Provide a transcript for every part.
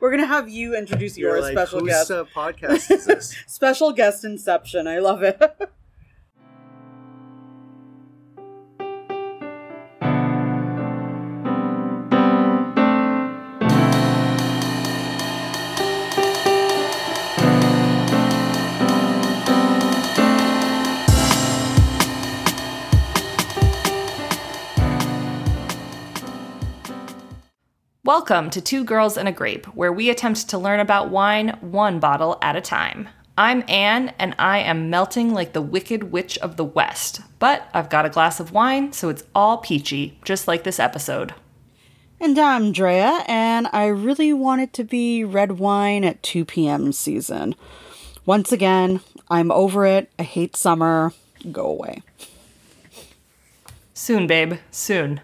We're gonna have you introduce You're your like, special guest. uh, podcast is this? Special guest inception. I love it. Welcome to Two Girls and a Grape, where we attempt to learn about wine one bottle at a time. I'm Anne, and I am melting like the Wicked Witch of the West. But I've got a glass of wine, so it's all peachy, just like this episode. and I'm Drea, and I really want it to be red wine at 2 p.m. season. Once again, I'm over it. I hate summer. Go away. Soon, babe, soon.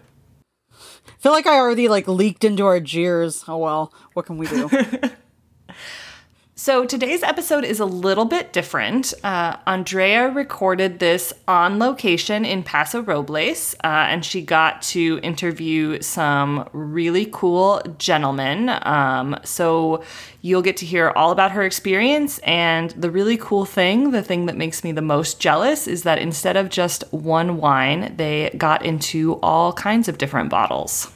Feel like I already like leaked into our jeers. Oh well, what can we do? So today's episode is a little bit different. Uh, Andrea recorded this on location in Paso Robles, uh, and she got to interview some really cool gentlemen. Um, so you'll get to hear all about her experience. And the really cool thing, the thing that makes me the most jealous, is that instead of just one wine, they got into all kinds of different bottles.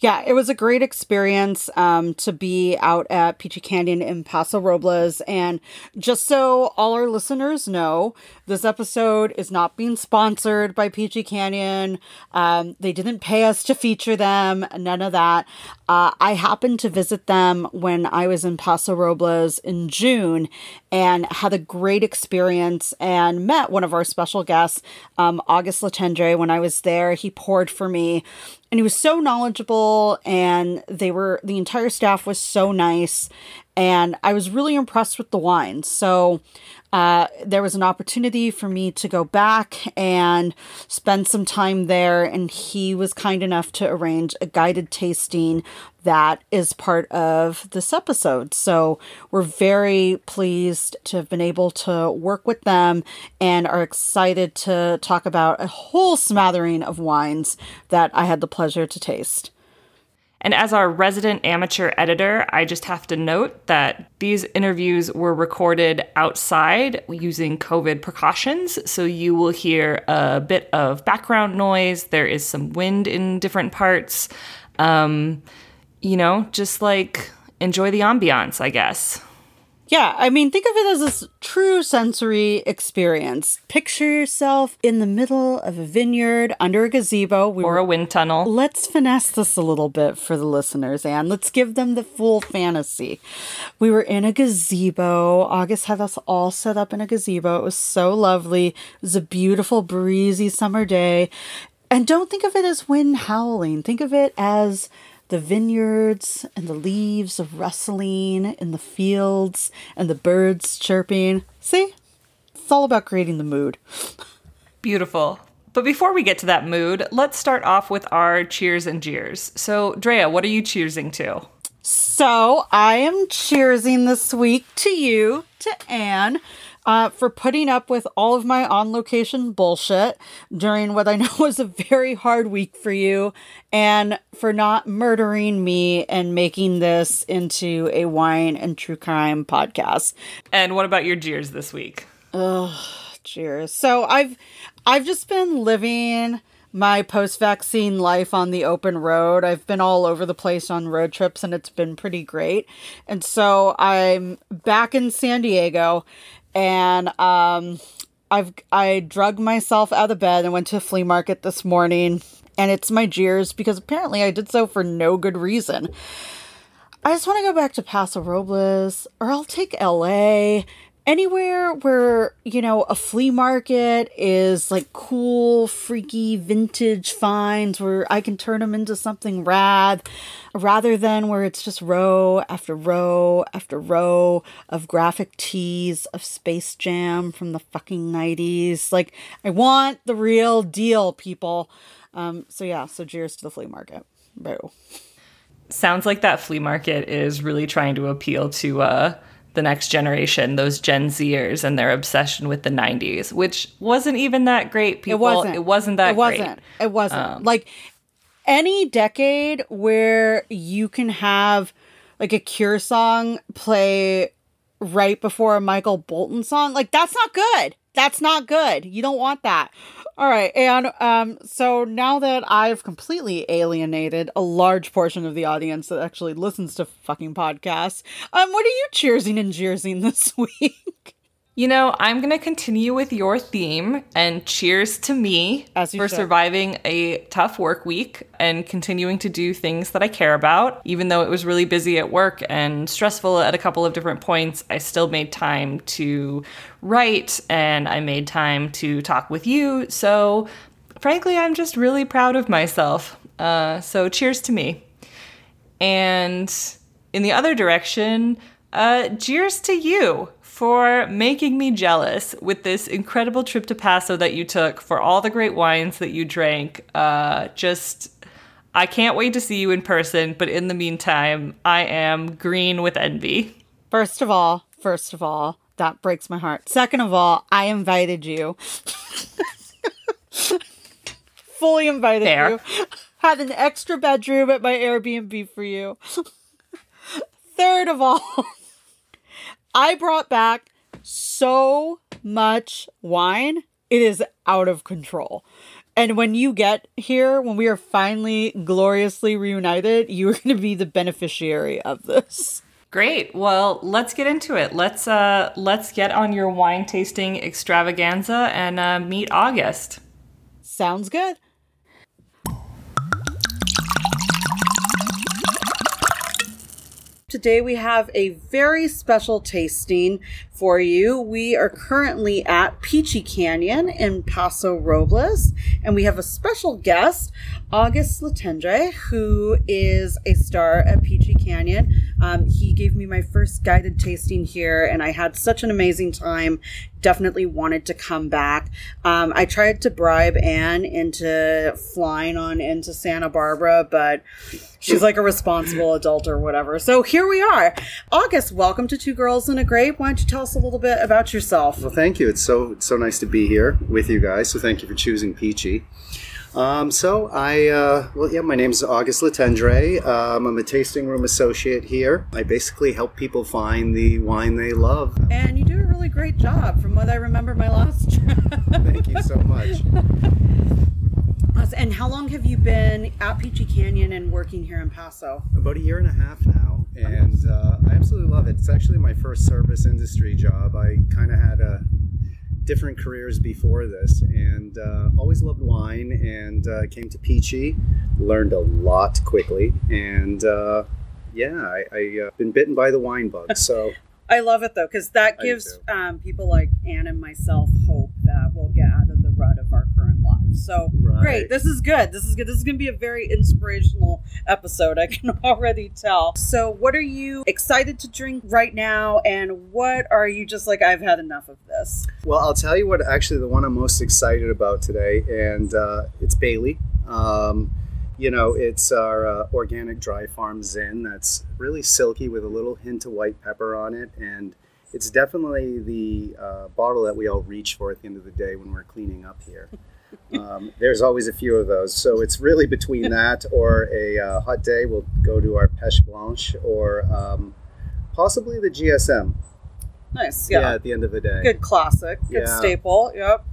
Yeah, it was a great experience um, to be out at Peachy Canyon in Paso Robles. And just so all our listeners know, this episode is not being sponsored by Peachy Canyon. Um, they didn't pay us to feature them, none of that. Uh, I happened to visit them when I was in Paso Robles in June and had a great experience and met one of our special guests, um, August Latendre, when I was there. He poured for me and he was so knowledgeable and they were the entire staff was so nice and i was really impressed with the wine so uh, there was an opportunity for me to go back and spend some time there and he was kind enough to arrange a guided tasting that is part of this episode. So we're very pleased to have been able to work with them and are excited to talk about a whole smattering of wines that I had the pleasure to taste. And as our resident amateur editor, I just have to note that these interviews were recorded outside using COVID precautions. So you will hear a bit of background noise. There is some wind in different parts. Um, you know, just like enjoy the ambiance, I guess. Yeah, I mean, think of it as this true sensory experience. Picture yourself in the middle of a vineyard under a gazebo. We Or a wind tunnel. Let's finesse this a little bit for the listeners, and let's give them the full fantasy. We were in a gazebo. August had us all set up in a gazebo. It was so lovely. It was a beautiful, breezy summer day. And don't think of it as wind howling, think of it as the vineyards and the leaves of rustling in the fields and the birds chirping. See? It's all about creating the mood. Beautiful. But before we get to that mood, let's start off with our cheers and jeers. So, Drea, what are you cheersing to? So I am cheersing this week to you, to Anne, uh, for putting up with all of my on location bullshit during what I know was a very hard week for you, and for not murdering me and making this into a wine and true crime podcast. And what about your jeers this week? Cheers. So I've I've just been living my post-vaccine life on the open road. I've been all over the place on road trips and it's been pretty great. And so I'm back in San Diego and um I've I drug myself out of bed and went to a flea market this morning and it's my jeers because apparently I did so for no good reason. I just want to go back to Paso Robles or I'll take LA. Anywhere where, you know, a flea market is like cool, freaky, vintage finds where I can turn them into something rad rather than where it's just row after row after row of graphic tees of Space Jam from the fucking 90s. Like, I want the real deal, people. Um, so yeah, so cheers to the flea market. Boo. Sounds like that flea market is really trying to appeal to uh, the next generation, those Gen Zers and their obsession with the 90s, which wasn't even that great, people. It wasn't. It wasn't that It wasn't. great. It wasn't. Um, like any decade where you can have like a Cure song play right before a Michael Bolton song. Like that's not good. That's not good. You don't want that. All right. And um so now that I've completely alienated a large portion of the audience that actually listens to fucking podcasts, um what are you cheersing and jeersing this week? You know, I'm going to continue with your theme and cheers to me for should. surviving a tough work week and continuing to do things that I care about. Even though it was really busy at work and stressful at a couple of different points, I still made time to write and I made time to talk with you. So, frankly, I'm just really proud of myself. Uh, so, cheers to me. And in the other direction, uh, cheers to you for making me jealous with this incredible trip to Paso that you took, for all the great wines that you drank. Uh, just, I can't wait to see you in person, but in the meantime, I am green with envy. First of all, first of all, that breaks my heart. Second of all, I invited you. Fully invited Fair. you. Had an extra bedroom at my Airbnb for you. Third of all, I brought back so much wine. It is out of control. And when you get here, when we are finally gloriously reunited, you are going to be the beneficiary of this. Great. Well, let's get into it. Let's uh let's get on your wine tasting extravaganza and uh, meet August. Sounds good. Today we have a very special tasting for you. We are currently at Peachy Canyon in Paso Robles, and we have a special guest, August Latendre, who is a star at Peachy Canyon. Um, he gave me my first guided tasting here, and I had such an amazing time. Definitely wanted to come back. Um, I tried to bribe Anne into flying on into Santa Barbara, but she's like a responsible adult or whatever. So here we are. August, welcome to Two Girls and a Grape. Why don't you tell us a little bit about yourself? Well, thank you. It's so it's so nice to be here with you guys. So thank you for choosing Peachy. Um, so I, uh, well, yeah, my name is August Latendre. Um, I'm a tasting room associate here. I basically help people find the wine they love. And you do a really great job from what I remember my last trip. Thank you so much. And how long have you been at Peachy Canyon and working here in Paso? About a year and a half now, and uh, I absolutely love it. It's actually my first service industry job. I kind of had a different careers before this, and uh, always loved wine. And uh, came to Peachy, learned a lot quickly, and uh, yeah, I've uh, been bitten by the wine bug. So I love it though, because that gives um, people like Anne and myself hope that we'll get out of the rut of our. So Right. great, this is good. This is good. This is going to be a very inspirational episode. I can already tell. So, what are you excited to drink right now, and what are you just like? I've had enough of this. Well, I'll tell you what. Actually, the one I'm most excited about today, and uh, it's Bailey. Um, you know, it's our uh, organic dry farm Zin that's really silky with a little hint of white pepper on it, and it's definitely the uh, bottle that we all reach for at the end of the day when we're cleaning up here. Um, there's always a few of those, so it's really between that or a uh, hot day. We'll go to our Pêche Blanche or um, possibly the GSM. Nice, Yeah. yeah, at the end of the day. good classic, good Yeah. staple. Yep.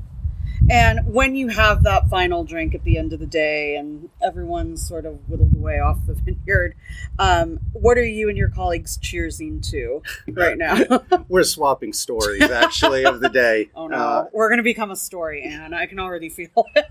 And when you have that final drink at the end of the day, and everyone's sort of whittled away off the vineyard, um, what are you and your colleagues cheersing to right now? We're swapping stories actually of the day. Oh no, Uh, we're gonna become a story, Anne. I can already feel it.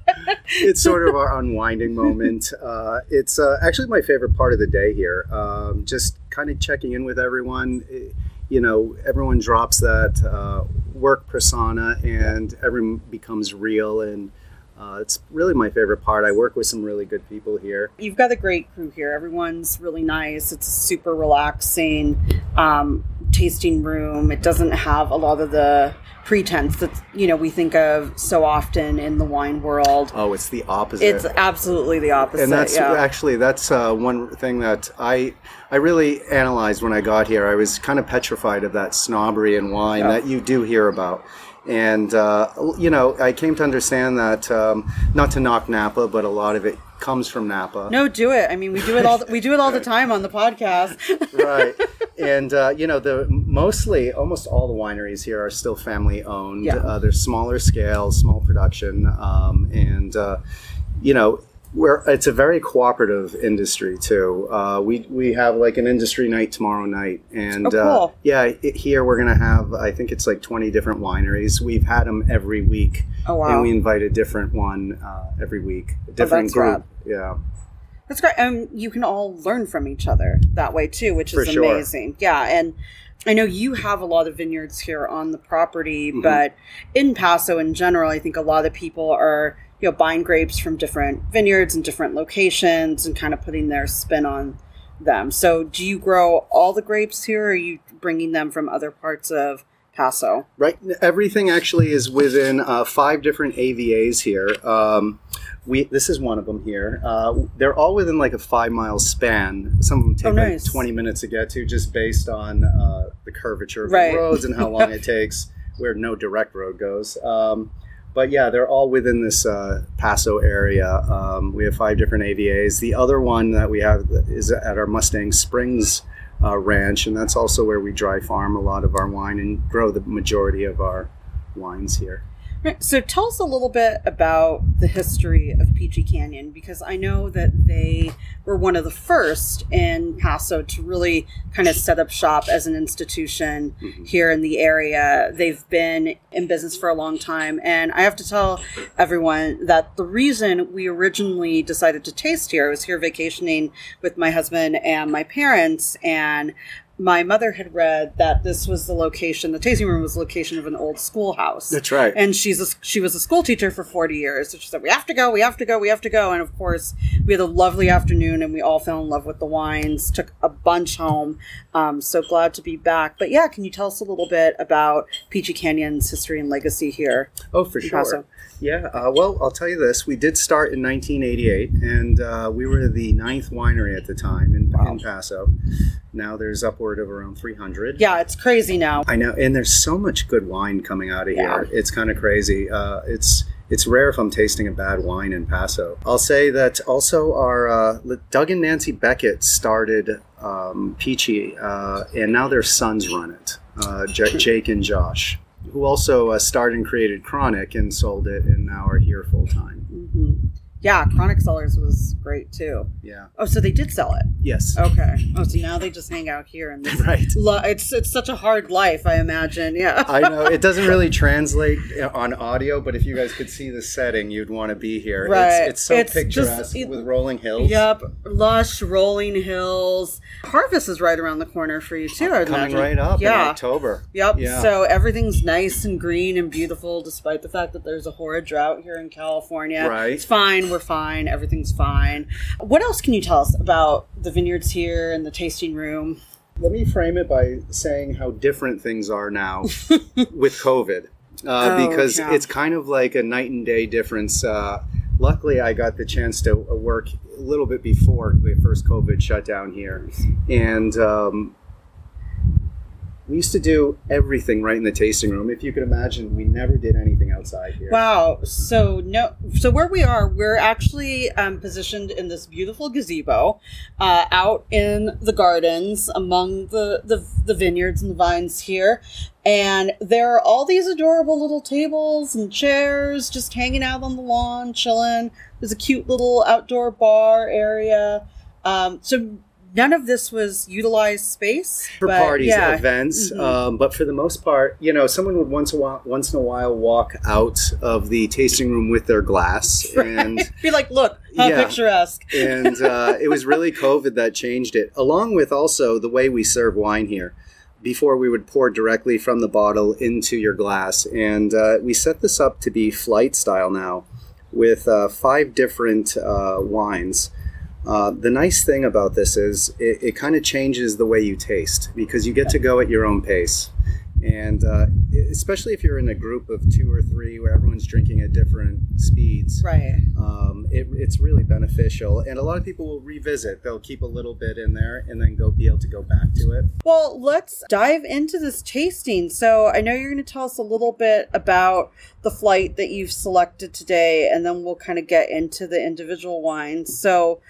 it's sort of our unwinding moment. Uh, it's uh, actually my favorite part of the day here. Um, just kind of checking in with everyone. Eh, You know, everyone drops that uh, work persona and everyone becomes real. And uh, it's really my favorite part. I work with some really good people here. You've got a great crew here. Everyone's really nice. It's super relaxing um, tasting room. It doesn't have a lot of the pretense that you know we think of so often in the wine world. Oh, it's the opposite. It's absolutely the opposite. and that's yeah. actually that's uh, one thing that I I really analyzed when I got here. I was kind of petrified of that snobbery in wine Yeah. that you do hear about. And uh, you know, I came to understand that um, not to knock Napa, but a lot of it comes from Napa. No, do it. I mean, we do it all. We do it all the time on the podcast. right. And uh, you know, the mostly almost all the wineries here are still family owned. Yeah. Uh, they're smaller scale, small production, um, and uh, you know, we're it's a very cooperative industry too. Uh, we we have like an industry night tomorrow night, and Oh, cool. uh, yeah, it, here we're gonna have I think it's like twenty different wineries. We've had them every week, Oh wow, and we invite a different one uh, every week, a different that's group. rad. Yeah. that's great. And you can all learn from each other that way too, which is sure. amazing. Yeah, and I know you have a lot of vineyards here on the property, Mhm. but in Paso in general, I think a lot of people are you know buying grapes from different vineyards and different locations and kind of putting their spin on them. So, do you grow all the grapes here, or are you bringing them from other parts of Paso? Right. Everything actually is within uh, five different AVAs here. Um, we this is one of them here. Uh, they're all within like a five mile span. Some of them take Oh, like twenty minutes to get to, just based on uh, the curvature of Right. the roads and how long it takes where no direct road goes. Um, but yeah, they're all within this uh, Paso area. Um, we have five different AVAs. The other one that we have is at our Mustang Springs uh, ranch, and that's also where we dry farm a lot of our wine and grow the majority of our wines here. Right, So tell us a little bit about the history of Peachy Canyon because I know that they were one of the first in Paso to really kind of set up shop as an institution Mhm. here in the area. They've been in business for a long time. And I have to tell everyone that the reason we originally decided to taste here I was here vacationing with my husband and my parents and my mother had read that this was the location the tasting room was the location of an old schoolhouse That's right. and she's a, she was a school teacher for 40 years so she said we have to go we have to go we have to go and of course we had a lovely afternoon and we all fell in love with the wines took a bunch home um, so glad to be back but yeah can you tell us a little bit about peachy canyon's history and legacy here Oh, for sure. Paso? Yeah. Uh, well, I'll tell you this. We did start in 1988, and uh, we were the ninth winery at the time in, Wow. in Paso. Now there's upward of around 300. yeah it's crazy now I know, and there's so much good wine coming out of Yeah. here. It's kind of crazy. Uh, it's it's rare if I'm tasting a bad wine in Paso. I'll say that also our uh, Doug and Nancy Beckett started um, Peachy, uh, and now their sons run it, uh, J- Jake and Josh, who also uh, started and created Chronic and sold it, and now are here full time. Yeah Chronic Cellars was great too Yeah. oh so they did sell it Yes. okay oh so now they just hang out here and this Right. lo- it's it's such a hard life i imagine yeah I know it doesn't really translate on audio, but if you guys could see the setting, you'd want to be here. Right. It's, it's so It's just- picturesque it- with rolling hills. Yep, lush rolling hills. Harvest is right around the corner for you too. I'd coming imagine. right up in Yeah. October. Yep. Yeah. So everything's nice and green and beautiful, despite the fact that there's a horrid drought here in California. Right. It's fine. We're fine. Everything's fine. What else can you tell us about the vineyards here and the tasting room? Let me frame it by saying how different things are now with COVID, uh, Oh, because yeah. it's kind of like a night and day difference. Uh, luckily, I got the chance to uh, work a little bit before the first COVID shutdown here, and um, we used to do everything right in the tasting room. If you could imagine, we never did anything outside here. Wow. So no. So where we are, we're actually um, positioned in this beautiful gazebo, uh, out in the gardens among the, the the vineyards and the vines here, and there are all these adorable little tables and chairs just hanging out on the lawn, chilling. There's a cute little outdoor bar area. Um, so none of this was utilized space for but parties, yeah. events, Mhm. um, but for the most part, you know, someone would once a while, once in a while, walk out of the tasting room with their glass, and Be like, look, how Yeah. picturesque. and uh, it was really COVID that changed it, along with also the way we serve wine here. Before we would pour directly from the bottle into your glass, and uh, we set this up to be flight style now, with uh, five different uh, wines. Uh, the nice thing about this is it, it kind of changes the way you taste because you get to go at your own pace. and uh, especially if you're in a group of two or three where everyone's drinking at different speeds, Right. um, it, it's really beneficial. And a lot of people will revisit; they'll keep a little bit in there and then go be able to go back to it. Well, let's dive into this tasting. So, I know you're going to tell us a little bit about the flight that you've selected today, and then we'll kind of get into the individual wines. So,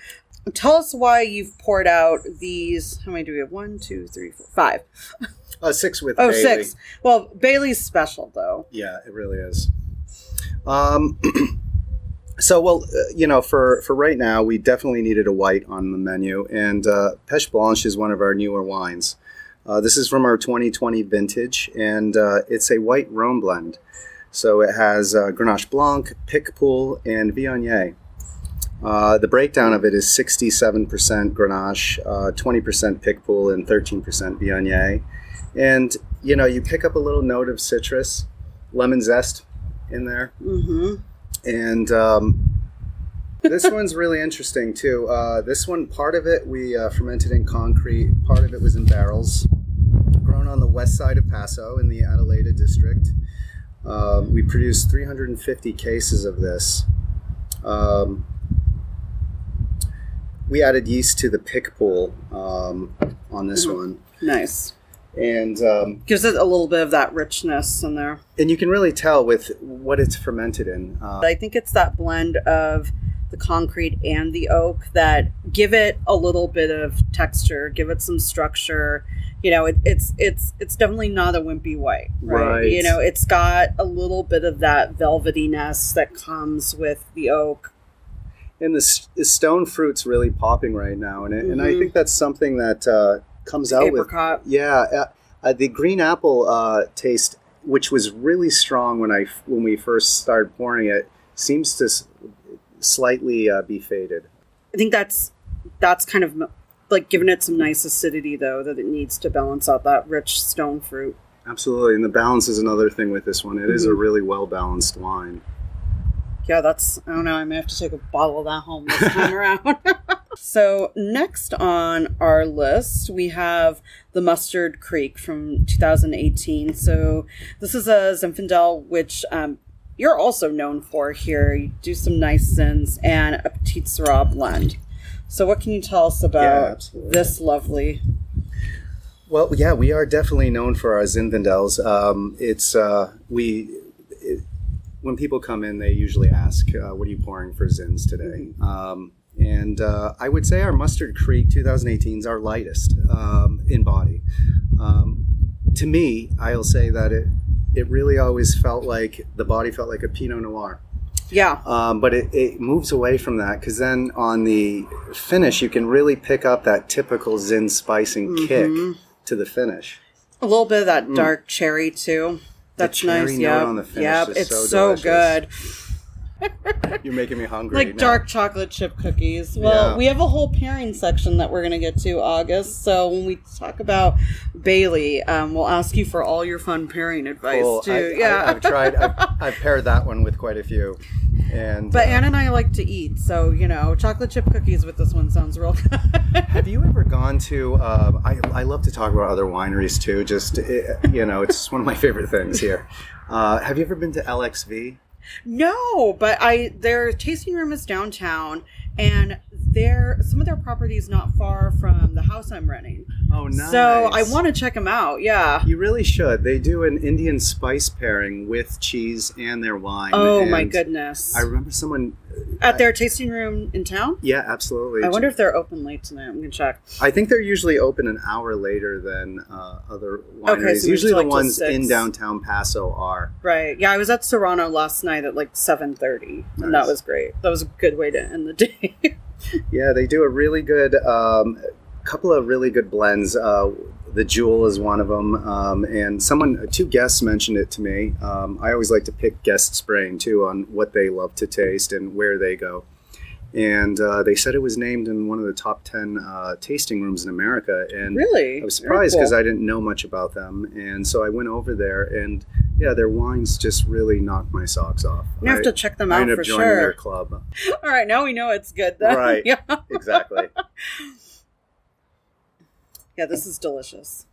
tell us why you've poured out these. How many do we have? One, two, three, four, five. Uh, six with Oh, Bailey. six. Well, Bailey's special, though. Yeah, it really is. Um, so, well, uh, you know, for, for right now, we definitely needed a white on the menu, and uh, Pêche Blanche is one of our newer wines. Uh, this is from our 2020 vintage, and uh, it's a white Rhone blend. So it has uh, Grenache Blanc, Picpoul, and Viognier. Uh, the breakdown of it is 67% Grenache, uh, 20% Picpoul, and 13% Viognier. And, you know, you pick up a little note of citrus, lemon zest in there. Mm-hmm. And um, this one's really interesting too. Uh, this one, part of it we uh, fermented in concrete, part of it was in barrels, grown on the west side of Paso in the Adelaida district. Um, we produced 350 cases of this. Um, we added yeast to the Picpoul um, on this Mhm. one, Nice. and um, Gives it a little bit of that richness in there. and you can really tell with what it's fermented in. Uh, I think it's that blend of the concrete and the oak that give it a little bit of texture, give it some structure. You know, it, it's it's it's definitely not a wimpy white, right? Right. You know, it's got a little bit of that velvetyness that comes with the oak. And the, the stone fruit's really popping right now, and it, and I Mhm. think that's something that uh, comes out with yeah uh, uh, the green apple uh, taste, which was really strong when I when we first started pouring it, seems to s- slightly uh, be faded. I think that's that's kind of like giving it some nice acidity though that it needs to balance out that rich stone fruit. Absolutely, and the balance is another thing with this one. It is a Mhm. really well balanced wine. Yeah, that's I don't know. I may have to take a bottle of that home this time around. so next on our list, we have the Mustard Creek from 2018. So this is a Zinfandel, which um, you're also known for here. You do some nice Zins and a Petite Syrah blend. So what can you tell us about absolutely. this lovely? Well, yeah, we are definitely known for our Zinfandels. Um, it's uh, we when people come in, they usually ask, uh, "What are you pouring for Zins today?" Um, and uh, I would say our Mustard Creek 2018 is our lightest um, in body. Um, to me, I'll say that it it really always felt like the body felt like a Pinot Noir. Yeah, Um, but it, it moves away from that because then on the finish, you can really pick up that typical Zin spicing Mhm. kick to the finish. a little bit of that Mm. dark cherry too. That's nice. Yeah, on the finish yep. It's so so, good. You're making me hungry. like now. dark chocolate chip cookies. Well, Yeah. we have a whole pairing section that we're going to get to August. So when we talk about Bailey, um, we'll ask you for all your fun pairing advice Cool. too. I, yeah, I, have tried. I've, I've paired that one with quite a few, and but uh, Anne and I like to eat, so you know, chocolate chip cookies with this one sounds real good. Have you ever gone to? Um, I, I love to talk about other wineries too. Just you know, it's one of my favorite things here. Uh, have you ever been to LXV? No, but I their tasting room is downtown, and their some of their properties not far from the house I'm renting. Oh, nice. So I want to check them out. Yeah. You really should. They do an Indian spice pairing with cheese and their wine. Oh my goodness. I remember someone. At their tasting room in town? Yeah, absolutely. I wonder if they're open late tonight. I'm gonna check. I think they're usually open an hour later than uh, other wineries. Okay, so usually the like, ones in downtown Paso are. Right. Yeah, I was at Serrano last night at like seven thirty, and that was great. That was a good way to end the day. Yeah, they do a really good um, couple of really good blends. Uh, the Jewel is one of them, um, and someone, two guests mentioned it to me. Um, I always like to pick guests' brain too on what they love to taste and where they go. And uh, they said it was named in one of the top ten uh, tasting rooms in America, and really? I was surprised because I didn't know much about them, and so I went over there, and yeah, their wines just really knocked my socks off. You have I- to check them I out for joining their sure. club. All right, now we know it's good. Then. Right. yeah. Exactly. Yeah, this is delicious.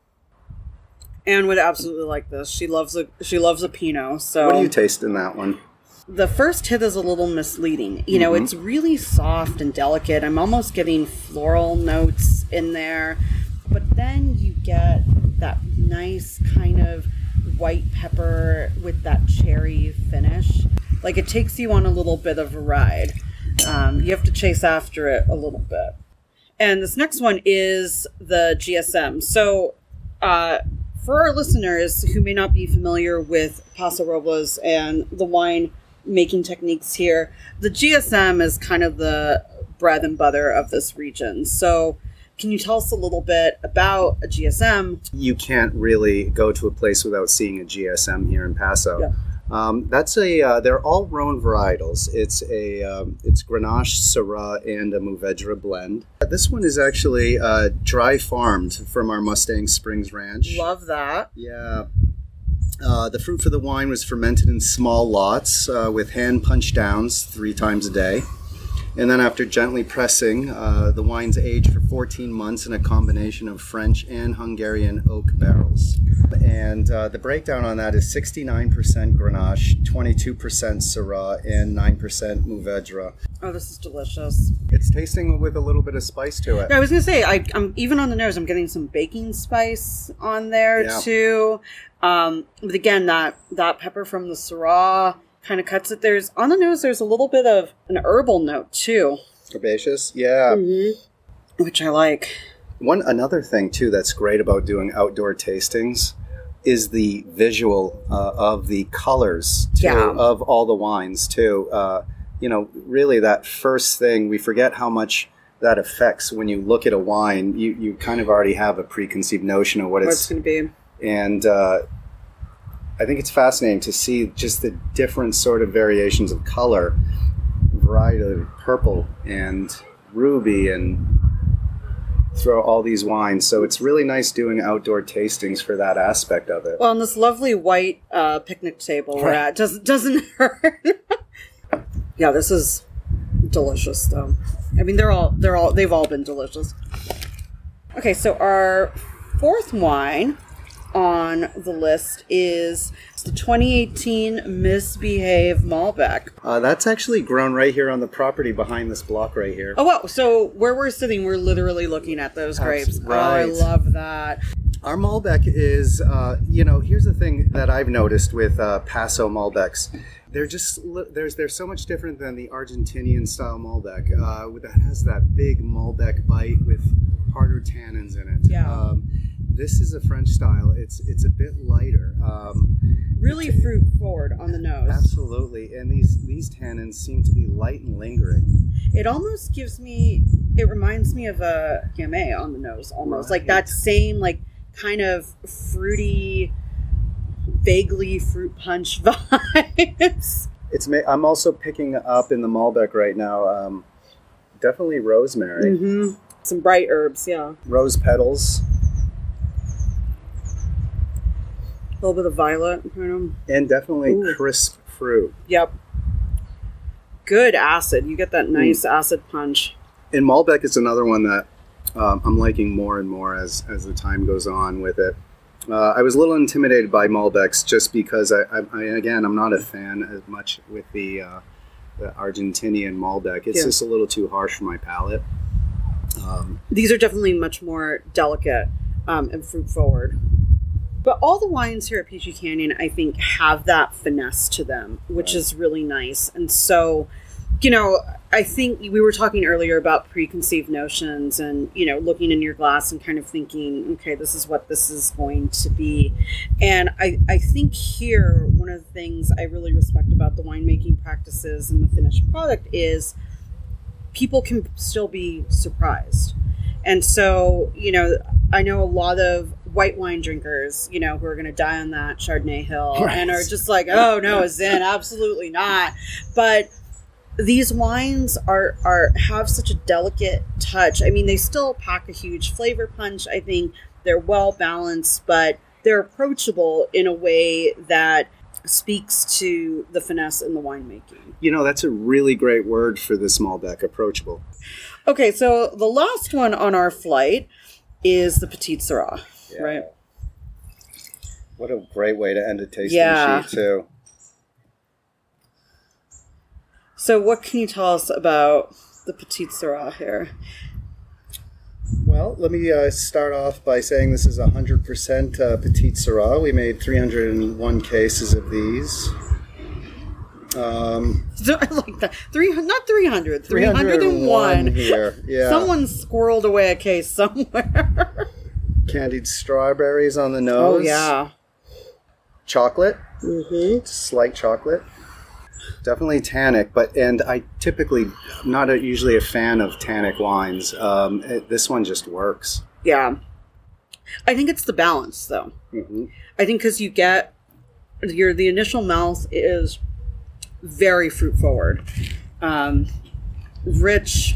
Anne would absolutely like this. She loves a she loves a Pinot. So What do you taste in that one? The first hit is a little misleading. You know, it's really soft and delicate. I'm almost getting floral notes in there. But then you get that nice kind of white pepper with that cherry finish. Like it takes you on a little bit of a ride. Um, you have to chase after it a little bit. And this next one is the GSM. So, uh, for our listeners who may not be familiar with Paso Robles and the wine making techniques here, the GSM is kind of the bread and butter of this region. So, can you tell us a little bit about a GSM? You can't really go to a place without seeing a GSM here in Paso. Yeah. Um, that's a. Uh, they're all Rhone varietals. It's a. Um, it's Grenache, Syrah, and a Mourvedre blend. This one is actually uh, dry farmed from our Mustang Springs Ranch. Love that. Yeah. Uh, the fruit for the wine was fermented in small lots uh, with hand punch downs three times a day. And then, after gently pressing, uh, the wine's aged for 14 months in a combination of French and Hungarian oak barrels. And uh, the breakdown on that is 69% Grenache, 22% Syrah, and 9% Mourvedre. Oh, this is delicious. It's tasting with a little bit of spice to it. I was gonna say, I, I'm even on the nose. I'm getting some baking spice on there Yeah. too. Um, but again, that that pepper from the Syrah kind of cuts it. There's on the nose. There's a little bit of an herbal note too, Herbaceous? Yeah. which I like. One another thing too that's great about doing outdoor tastings is the visual uh, of the colors too, Yeah. of all the wines too. Uh, you know, really that first thing we forget how much that affects when you look at a wine. You you kind of already have a preconceived notion of what What it's it's gonna be. And uh, I think it's fascinating to see just the different sort of variations of color, variety of purple and ruby, and throw all these wines. So it's really nice doing outdoor tastings for that aspect of it. Well, on this lovely white uh, picnic table we're at doesn't doesn't hurt. yeah, this is delicious though. I mean, they're all they're all they've all been delicious. Okay, so our fourth wine on the list is the 2018 Misbehave Malbec. Uh, that's actually grown right here on the property behind this block right here. Oh wow! So where we're sitting, we're literally looking at those grapes. Oh, I love that. Our Malbec is, uh, you know, here's the thing that I've noticed with uh, Paso Malbecs. They're just there's they're so much different than the Argentinian style Malbec uh, that has that big Malbec bite with harder tannins in it. Yeah. Um, this is a French style. It's it's a bit lighter. Um, Really fruit forward on the nose. absolutely, and these these tannins seem to be light and lingering. It almost gives me. It reminds me of a Gamay on the nose, almost like that same like kind of fruity, vaguely fruit punch vibes. It's I'm also picking up in the Malbec right now. Um, definitely rosemary, mm-hmm. Some bright herbs, yeah. rose petals. A little bit of violet. And definitely Ooh. crisp fruit. Yep. Good acid. You get that nice acid punch. And Malbec is another one that um, I'm liking more and more as as the time goes on with it. Uh, I was a little intimidated by Malbecs just because I, I, I again I'm not a fan as much with the uh, the Argentinian Malbec. It's Yeah. just a little too harsh for my palate. Um, These are definitely much more delicate um, and fruit forward. But all the wines here at Peachy Canyon, I think, have that finesse to them, which Right. is really nice. And so, you know, I think we were talking earlier about preconceived notions and, you know, looking in your glass and kind of thinking, okay, this is what this is going to be. And I, I think here, one of the things I really respect about the winemaking practices and the finished product is people can still be surprised. And so, you know, I know a lot of white wine drinkers, you know, who are going to die on that Chardonnay hill Right. and are just like, oh no, Zin, absolutely not. But these wines are are have such a delicate touch. I mean, they still pack a huge flavor punch. I think they're well balanced, but they're approachable in a way that speaks to the finesse in the winemaking. you know, that's a really great word for this Malbec, approachable. Okay, so the last one on our flight is the Petite Syrah, Yeah. right? What a great way to end a tasting Yeah. sheet too. So, what can you tell us about the Petite Syrah here? Well, let me uh, start off by saying this is 100% uh, Petite Syrah. We made 301 cases of these. Um, So, I like that. Three, not 300, 301 301. here. Yeah. Someone squirreled away a case somewhere. Candied strawberries on the nose. oh, yeah. Chocolate. Mm-hmm. Slight chocolate. Definitely tannic, but and I typically not a, usually a fan of tannic wines. Um, it- this one just works. Yeah. I think it's the balance, though. hmm I think because you get your the initial mouth is very fruit forward, um, rich,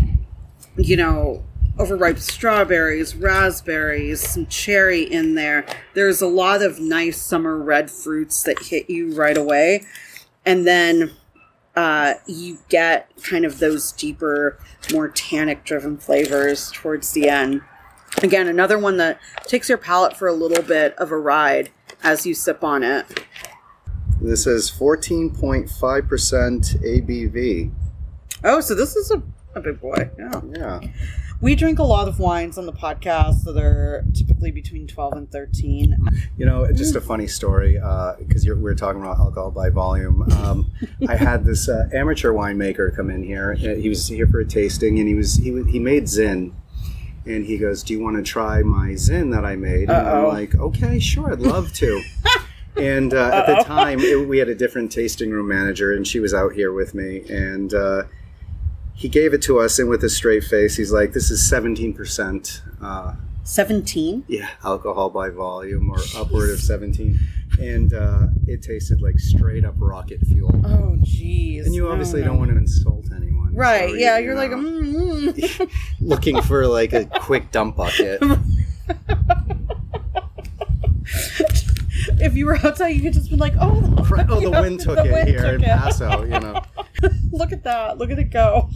you know, overripe strawberries, raspberries, some cherry in there. There's a lot of nice summer red fruits that hit you right away, and then uh, you get kind of those deeper, more tannic driven flavors towards the end. Again, another one that takes your palate for a little bit of a ride as you sip on it. This is 14.5% ABV. Oh, so this is a, a big boy. Yeah. Yeah. We drink a lot of wines on the podcast that are typically between 12 and 13. You know, just a funny story because we were talking about alcohol by volume. Um, I had this uh, amateur winemaker come in here. Uh, He was here for a tasting, and he was he he made zin, and he goes, "Do you want to try my zin that I made?" And I'm like, "Okay, sure, I'd love to." and uh, at the time, it, we had a different tasting room manager, and she was out here with me, and. Uh, he gave it to us, and with a straight face, he's like, "This is seventeen percent, uh, 17? yeah, alcohol by volume, or upward of seventeen, and uh, it tasted like straight up rocket fuel. Oh, jeez. And you obviously no. don't want to insult anyone, Right, so, yeah, you you're like, mm, mm. looking for like a quick dump bucket. if you were outside, you could just be like, oh, Right, oh, the wind took The it wind here took in it. Paso, you know. look at that. Look at it go.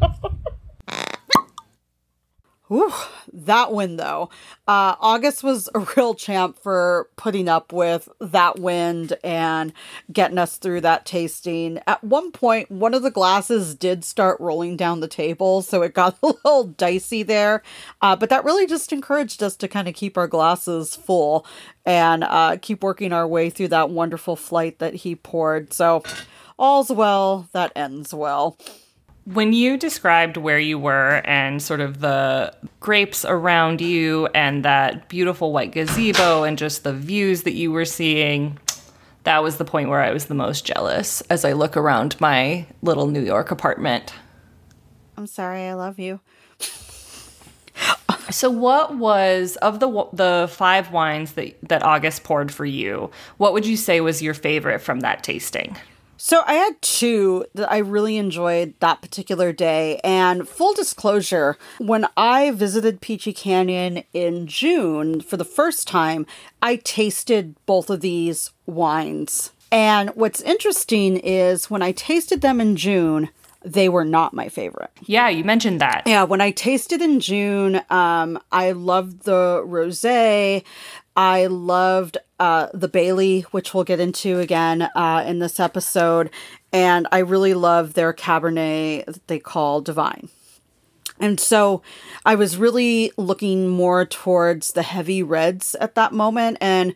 Ooh, that win though. Uh, August was a real champ for putting up with that wind and getting us through that tasting. At one point, one of the glasses did start rolling down the table, so it got a little dicey there. Uh, but that really just encouraged us to kind of keep our glasses full and uh, keep working our way through that wonderful flight that he poured. So, all's well that ends well. When you described where you were and sort of the grapes around you and that beautiful white gazebo and just the views that you were seeing, that was the point where I was the most jealous as I look around my little New York apartment. I'm sorry, I love you. So, what was of the the five wines that that August poured for you? What would you say was your favorite from that tasting? So I had two that I really enjoyed that particular day. And full disclosure, when I visited Peachy Canyon in June for the first time, I tasted both of these wines. And what's interesting is when I tasted them in June, they were not my favorite. Yeah, you mentioned that. Yeah, when I tasted in June, um, I loved the rosé. I loved uh, the Bailey, which we'll get into again uh, in this episode, and I really love their Cabernet that they call Divine. And so I was really looking more towards the heavy reds at that moment. And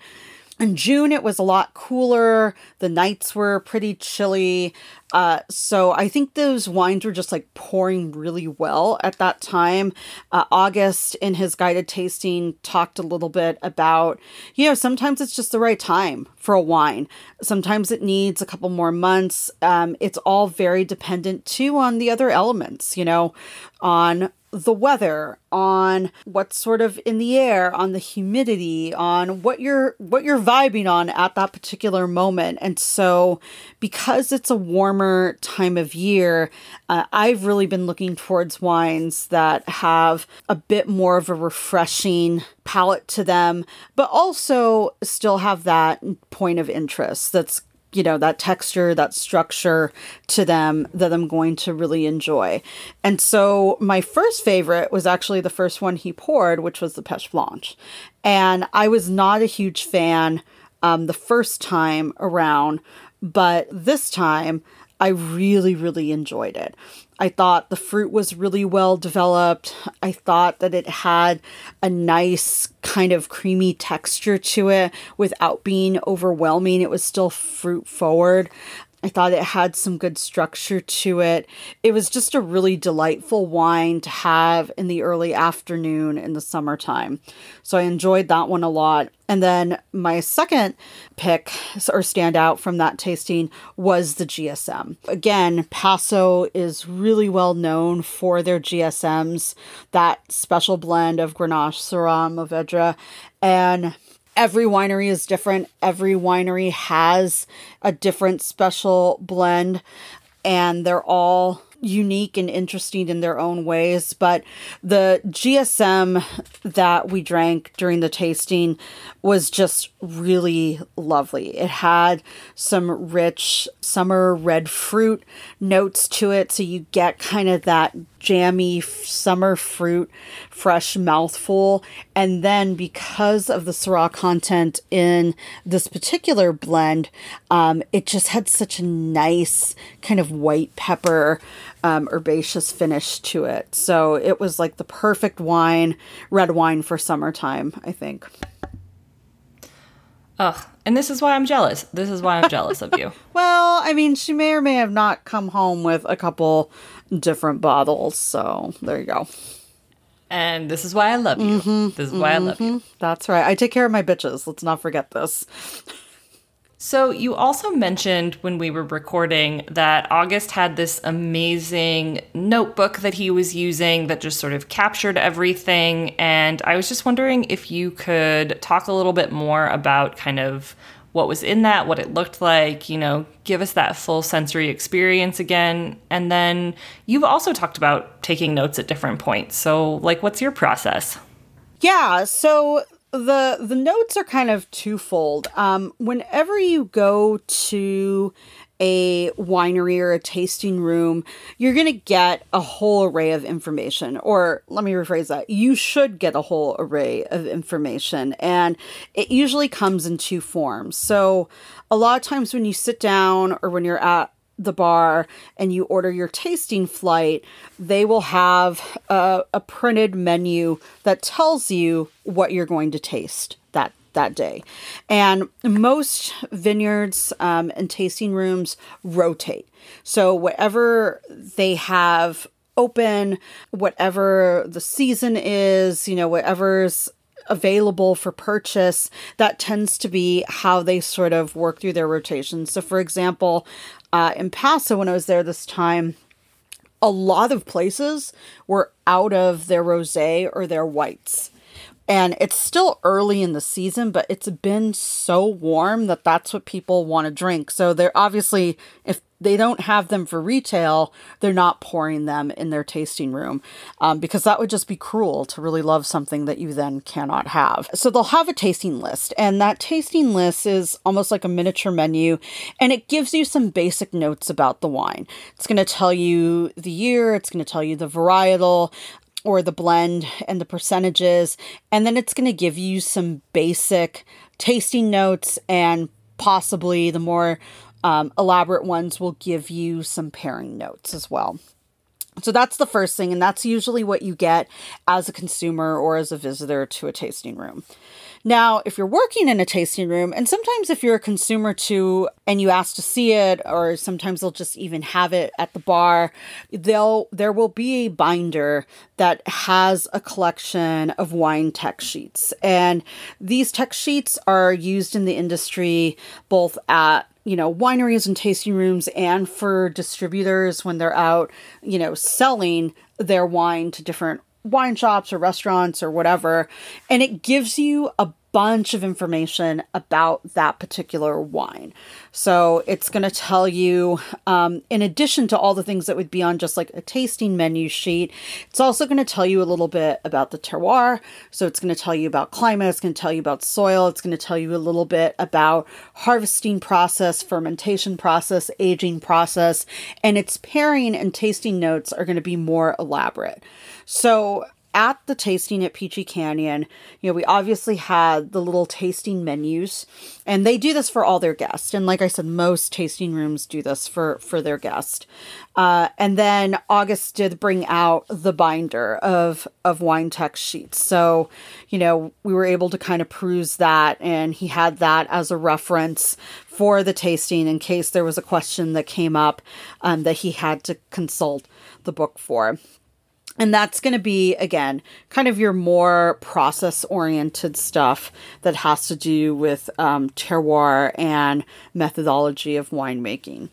in June, it was a lot cooler. The nights were pretty chilly. Uh, so I think those wines were just like pouring really well at that time. Uh, August, in his guided tasting, talked a little bit about, you know, sometimes it's just the right time for a wine. Sometimes it needs a couple more months. Um, it's all very dependent too on the other elements, you know, on the weather on what's sort of in the air on the humidity on what you're what you're vibing on at that particular moment and so because it's a warmer time of year uh, i've really been looking towards wines that have a bit more of a refreshing palate to them but also still have that point of interest that's you know that texture that structure to them that i'm going to really enjoy. And so my first favorite was actually the first one he poured which was the peche blanche. And i was not a huge fan um, the first time around, but this time I really, really enjoyed it. I thought the fruit was really well developed. I thought that it had a nice kind of creamy texture to it without being overwhelming. It was still fruit forward. I thought it had some good structure to it. It was just a really delightful wine to have in the early afternoon in the summertime. So I enjoyed that one a lot. And then my second pick or standout from that tasting was the GSM. Again, Paso is really well known for their GSMs, that special blend of Grenache, Syrah, Mourvedre. And every winery is different. Every winery has a different special blend, and they're all unique and interesting in their own ways. But the GSM that we drank during the tasting was just really lovely. It had some rich summer red fruit notes to it. So you get kind of that jammy summer fruit, fresh mouthful. And then because of the Syrah content in this particular blend, um, it just had such a nice kind of white pepper, um, herbaceous finish to it. So it was like the perfect wine, red wine for summertime, I think. Ugh. And this is why I'm jealous. This is why I'm jealous of you. Well, I mean, she may or may have not come home with a couple different bottles. So there you go. And this is why I love you. Mm-hmm, this is why mm-hmm. I love you. Mm-hmm. That's right. I take care of my bitches. Let's not forget this. So, you also mentioned when we were recording that August had this amazing notebook that he was using that just sort of captured everything. And I was just wondering if you could talk a little bit more about kind of what was in that, what it looked like, you know, give us that full sensory experience again. And then you've also talked about taking notes at different points. So, like, what's your process? Yeah, so the the notes are kind of twofold. Um, whenever you go to a winery or a tasting room, you're going to get a whole array of information. Or let me rephrase that you should get a whole array of information. And it usually comes in two forms. So, a lot of times when you sit down or when you're at the bar and you order your tasting flight, they will have a, a, printed menu that tells you what you're going to taste that that day. And most vineyards um, and tasting rooms rotate. So whatever they have open, whatever the season is, you know, whatever's available for purchase, that tends to be how they sort of work through their rotations. So, for example, uh, in Paso, when I was there this time, a lot of places were out of their rosé or their whites. And it's still early in the season, but it's been so warm that that's what people want to drink. So they're obviously, if they don't have them for retail, they're not pouring them in their tasting room um, because that would just be cruel to really love something that you then cannot have. So they'll have a tasting list, and that tasting list is almost like a miniature menu and it gives you some basic notes about the wine. It's going to tell you the year, it's going to tell you the varietal, or the blend and the percentages. And then it's going to give you some basic tasting notes and possibly the more um, elaborate ones will give you some pairing notes as well. So that's the first thing, and that's usually what you get as a consumer or as a visitor to a tasting room. Now, if you're working in a tasting room, and sometimes if you're a consumer too and you ask to see it, or sometimes they'll just even have it at the bar, they'll there will be a binder that has a collection of wine tech sheets. And these tech sheets are used in the industry both at you know, wineries and tasting rooms and for distributors when they're out, you know, selling their wine to different wine shops or restaurants or whatever. And it gives you a bunch of information about that particular wine. So it's going to tell you, um, in addition to all the things that would be on just like a tasting menu sheet, it's also going to tell you a little bit about the terroir. So it's going to tell you about climate, it's going to tell you about soil, it's going to tell you a little bit about harvesting process, fermentation process, aging process, and its pairing and tasting notes are going to be more elaborate. So at the tasting at Peachy Canyon, you know, we obviously had the little tasting menus, and they do this for all their guests. And like I said, most tasting rooms do this for for their guest. Uh, and then August did bring out the binder of of wine text sheets. So, you know, we were able to kind of peruse that, and he had that as a reference for the tasting in case there was a question that came up um, that he had to consult the book for. And that's going to be, again, kind of your more process oriented stuff that has to do with um, terroir and methodology of winemaking.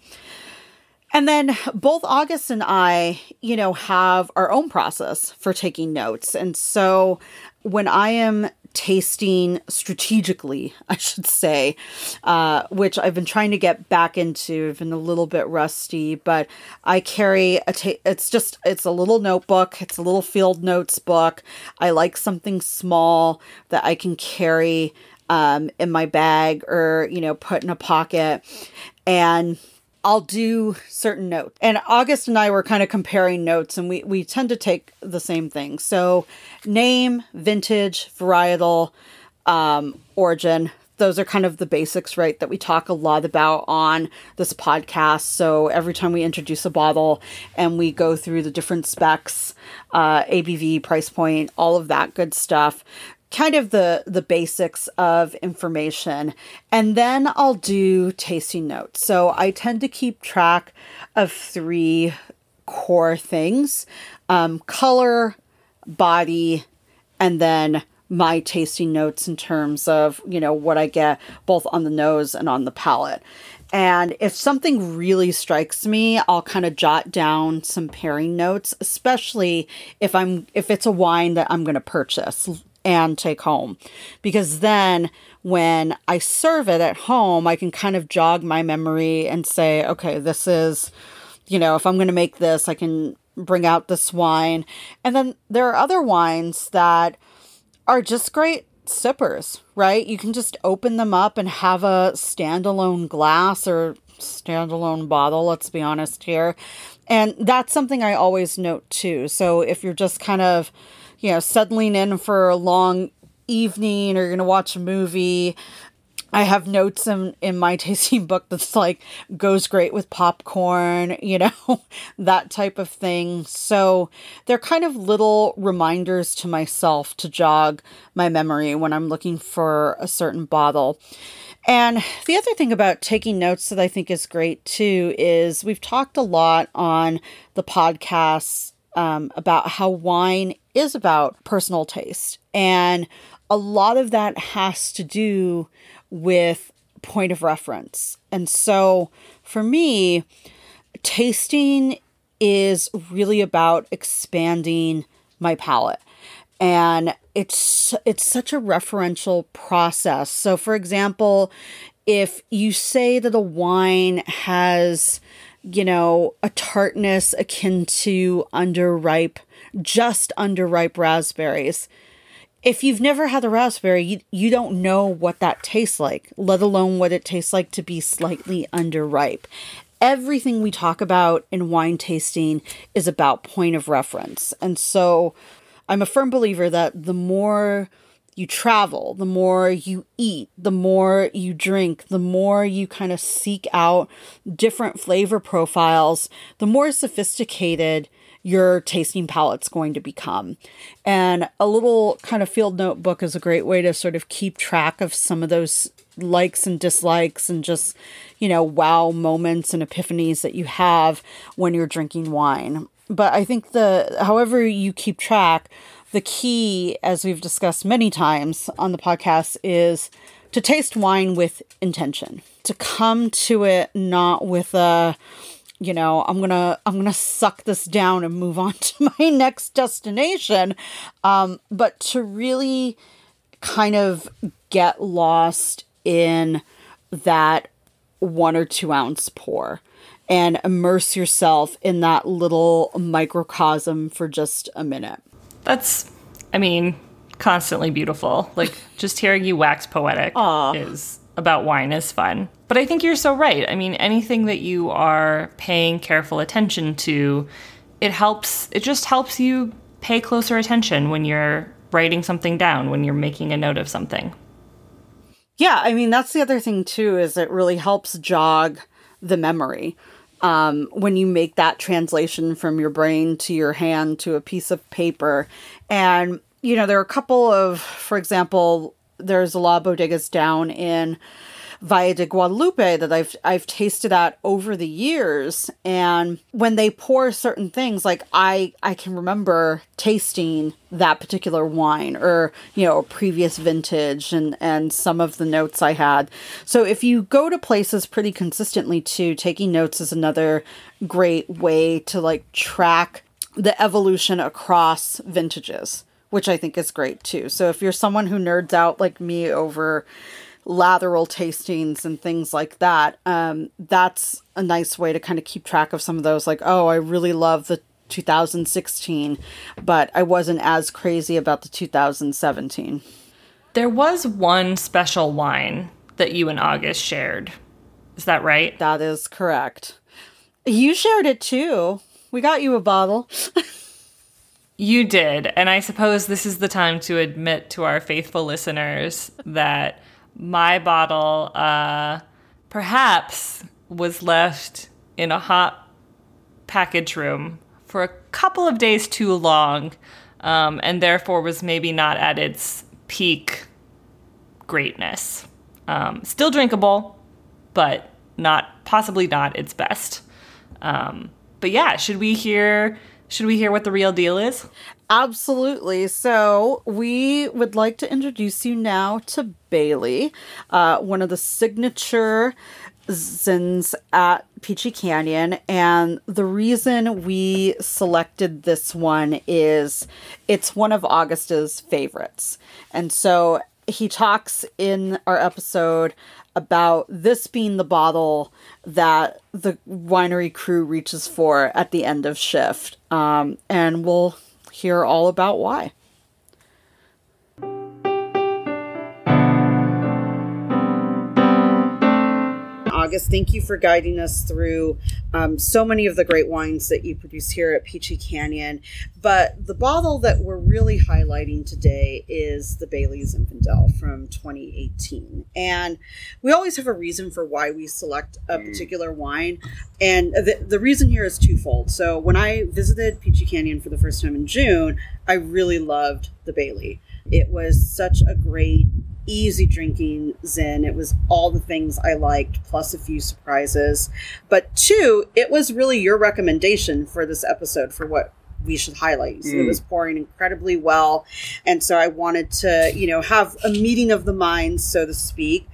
And then both August and I, you know, have our own process for taking notes. And so when I am tasting strategically, I should say, uh, which I've been trying to get back into. I've been a little bit rusty, but I carry a. Ta- it's just it's a little notebook. It's a little field notes book. I like something small that I can carry um, in my bag or you know put in a pocket, and I'll do certain notes. And August and I were kind of comparing notes, and we, we tend to take the same thing. So, name, vintage, varietal, um, origin. Those are kind of the basics, right? That we talk a lot about on this podcast. So, every time we introduce a bottle and we go through the different specs, uh, ABV, price point, all of that good stuff, kind of the the basics of information and then I'll do tasting notes. So I tend to keep track of three core things um, color, body, and then my tasting notes in terms of, you know, what I get both on the nose and on the palate. And if something really strikes me, I'll kind of jot down some pairing notes, especially if I'm if it's a wine that I'm going to purchase and take home. Because then when I serve it at home, I can kind of jog my memory and say, okay, this is, you know, if I'm going to make this, I can bring out this wine. And then there are other wines that are just great sippers, right? You can just open them up and have a standalone glass or standalone bottle, let's be honest here. And that's something I always note too. So if you're just kind of you know, settling in for a long evening or you're going to watch a movie. I have notes in, in my tasting book that's like goes great with popcorn, you know, that type of thing. So they're kind of little reminders to myself to jog my memory when I'm looking for a certain bottle. And the other thing about taking notes that I think is great too is we've talked a lot on the podcast um, about how wine is about personal taste. And a lot of that has to do with point of reference. And so for me, tasting is really about expanding my palate. And it's it's such a referential process. So for example, if you say that a wine has you know, a tartness akin to underripe, just underripe raspberries. If you've never had a raspberry, you, you don't know what that tastes like, let alone what it tastes like to be slightly underripe. Everything we talk about in wine tasting is about point of reference. And so I'm a firm believer that the more you travel, the more you eat, the more you drink, the more you kind of seek out different flavor profiles, the more sophisticated your tasting palate's going to become. And a little kind of field notebook is a great way to sort of keep track of some of those likes and dislikes and just, you know, wow moments and epiphanies that you have when you're drinking wine. But I think the however you keep track, the key, as we've discussed many times on the podcast, is to taste wine with intention, to come to it not with a, you know, I'm gonna I'm gonna suck this down and move on to my next destination, um, but to really kind of get lost in that one or two ounce pour and immerse yourself in that little microcosm for just a minute. That's, I mean, constantly beautiful. Like just hearing you wax poetic Aww. is about wine is fun. But I think you're so right. I mean, anything that you are paying careful attention to, it helps. It just helps you pay closer attention when you're writing something down, when you're making a note of something. Yeah, I mean, that's the other thing too, is it really helps jog the memory. Um, when you make that translation from your brain to your hand to a piece of paper. And, you know, there are a couple of, for example, there's a lot of bodegas down in Valle de Guadalupe that I've I've tasted at over the years and when they pour certain things like I I can remember tasting that particular wine or you know a previous vintage and and some of the notes I had. So if you go to places pretty consistently too taking notes is another great way to like track the evolution across vintages which I think is great too. So if you're someone who nerds out like me over lateral tastings and things like that, um, that's a nice way to kind of keep track of some of those. Like, oh, I really love the 2016, but I wasn't as crazy about the 2017. There was one special wine that you and August shared. Is that right? That is correct. You shared it too. We got you a bottle. You did. And I suppose this is the time to admit to our faithful listeners that my bottle uh, perhaps was left in a hot package room for a couple of days too long um, and therefore was maybe not at its peak greatness. Um, still drinkable, but not possibly not its best. Um, but yeah, should we hear should we hear what the real deal is? Absolutely. So, we would like to introduce you now to Bailey, uh, one of the signature Zins at Peachy Canyon. And the reason we selected this one is it's one of Augustus' favorites. And so, he talks in our episode about this being the bottle that the winery crew reaches for at the end of shift. Um, and we'll hear all about why. August, thank you for guiding us through um, so many of the great wines that you produce here at Peachy Canyon. But the bottle that we're really highlighting today is the Bailey's Zinfandel from 2018. And we always have a reason for why we select a mm. particular wine. And the, the reason here is twofold. So when I visited Peachy Canyon for the first time in June, I really loved the Bailey. It was such a great easy drinking Zin. It was all the things I liked, plus a few surprises. But two, it was really your recommendation for this episode for what we should highlight. So mm. it was pouring incredibly well. And so I wanted to, you know, have a meeting of the minds, so to speak.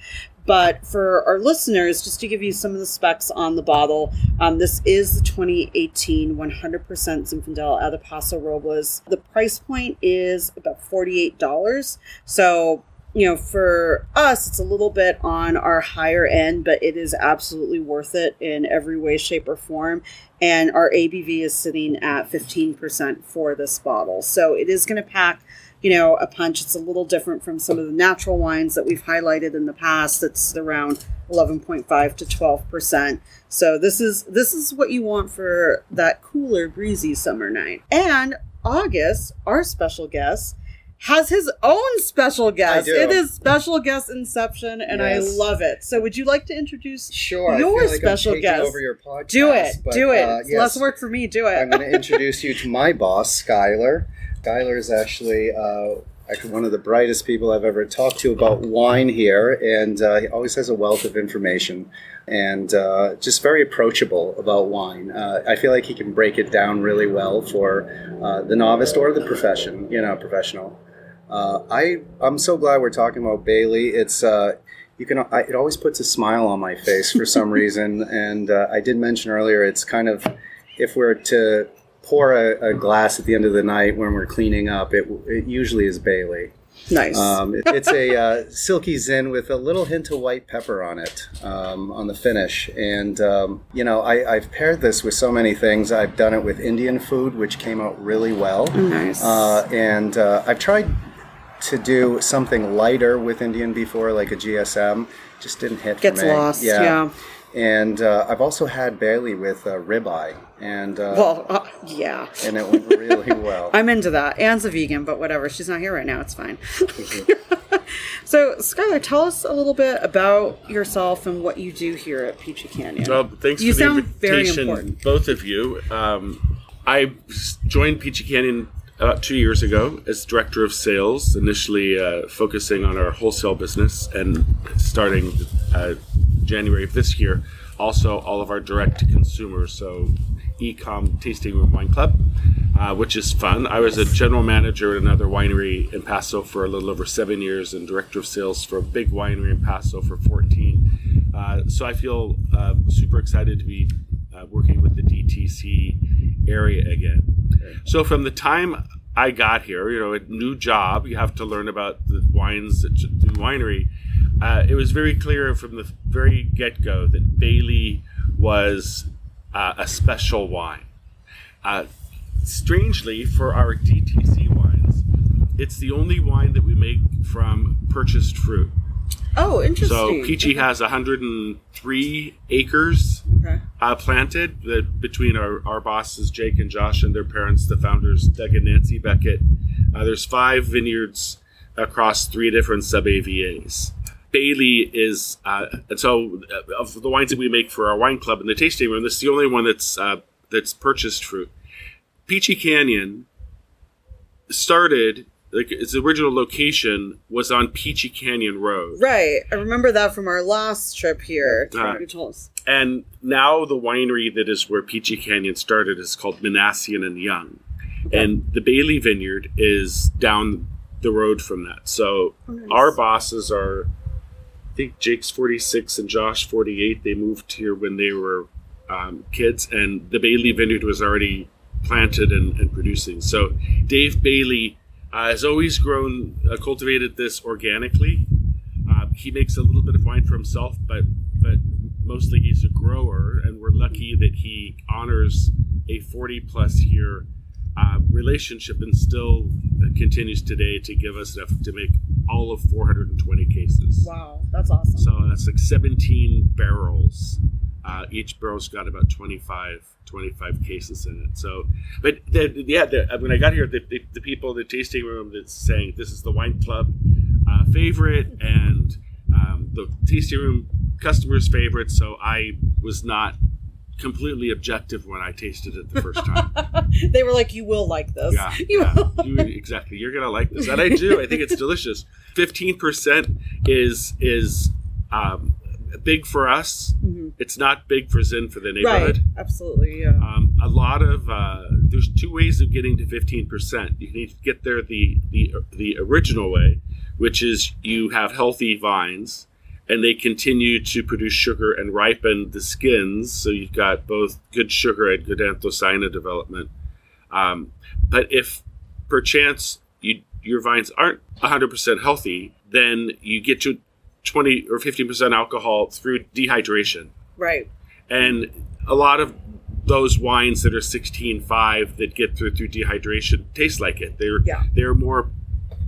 But for our listeners, just to give you some of the specs on the bottle, um, this is the 2018 100% Zinfandel of Paso Robles. The price point is about $48. So you know, for us, it's a little bit on our higher end, but it is absolutely worth it in every way, shape, or form. And our ABV is sitting at 15% for this bottle. So it is going to pack, you know, a punch. It's a little different from some of the natural wines that we've highlighted in the past. It's around 11.5 to 12%. So this is this is what you want for that cooler, breezy summer night. And August, our special guest, has his own special guest. It is special guest Inception, and yes. I love it. So, would you like to introduce sure, your like special guest? Over your podcast, do it, but, do it. Uh, yes, Less work for me. Do it. I'm going to introduce you to my boss, Skylar. Skylar is actually. Uh, one of the brightest people I've ever talked to about wine here, and uh, he always has a wealth of information and uh, just very approachable about wine. Uh, I feel like he can break it down really well for uh, the novice or the profession, you know, professional. Uh, I I'm so glad we're talking about Bailey. It's uh, you can I, it always puts a smile on my face for some reason, and uh, I did mention earlier it's kind of if we're to pour a, a, glass at the end of the night when we're cleaning up, it it usually is Bailey. Nice. Um, it, it's a uh, silky zin with a little hint of white pepper on it um, on the finish. And, um, you know, I, have paired this with so many things. I've done it with Indian food, which came out really well. Nice. Uh, and uh, I've tried to do something lighter with Indian before, like a GSM. Just didn't hit Gets for me. lost, yeah. And uh, I've also had Bailey with uh, ribeye, and uh, Well, uh, yeah. and it went really well. I'm into that. Anne's a vegan, but whatever. She's not here right now. It's fine. so, Skylar, tell us a little bit about yourself and what you do here at Peachy Canyon. Well, thanks You for the sound very invitation, important. both of you. Um, I s- joined Peachy Canyon about two years ago as director of sales, initially uh, focusing on our wholesale business, and starting uh, January of this year, also all of our direct to consumers, so e-com tasting room wine club. Uh, which is fun. I was a general manager at another winery in Paso for a little over seven years, and director of sales for a big winery in Paso for 14. Uh, so I feel uh, super excited to be uh, working with the DTC area again. So from the time I got here, you know, a new job, you have to learn about the wines the winery. Uh, it was very clear from the very get go that Bailey was uh, a special wine. Uh, strangely, for our DTC wines, it's the only wine that we make from purchased fruit. oh, interesting. So Peachy has 103 acres Okay. uh, planted that between our, our bosses Jake and Josh and their parents, the founders Doug and Nancy Beckett. Uh, there's five vineyards across three different sub AVAs. Bailey is, uh, and so uh, of the wines that we make for our wine club and the tasting room, this is the only one that's uh, that's purchased fruit. Peachy Canyon started like its original location was on Peachy Canyon Road. Right. I remember that from our last trip here. Ah. You told us. And now the winery that is where Peachy Canyon started is called Minassian and Young. And the Bailey Vineyard is down the road from that. So nice. our bosses are, I think Jake's 46 and Josh 48. They moved here when they were um, kids, and the Bailey Vineyard was already planted and, and producing. So Dave Bailey uh, has always grown, uh, cultivated this organically. Uh, he makes a little bit of wine for himself, but but mostly he's a grower, and we're lucky that he honors a 40 plus year uh, relationship and still continues today to give us enough to make all of 420 cases. Wow, that's awesome. So that's like 17 barrels. Uh, each barrel's got about 25, 25 cases in it. So, but the, yeah, the, when I got here, the, the, the people in the tasting room that's saying this is the wine club uh, favorite and um, the tasting room customers' favorite. So I was not completely objective when I tasted it the first time. they were like, "You will like this." Yeah, You yeah. You- exactly. You're gonna like this, and I do. I think it's delicious. Fifteen percent is is um, big for us. Mhm. It's not big for Zin for the Right. neighborhood. Absolutely. Yeah. Um, a lot of uh, there's two ways of getting to fifteen percent. You need to get there the the the original way, which is you have healthy vines, and they continue to produce sugar and ripen the skins. So you've got both good sugar and good anthocyanin development. Um, but if perchance you your vines aren't 100% healthy, then you get to 20 or 15% alcohol through dehydration right. and a lot of those wines that are 16.5 that get through through dehydration taste like it. They're Yeah. they're more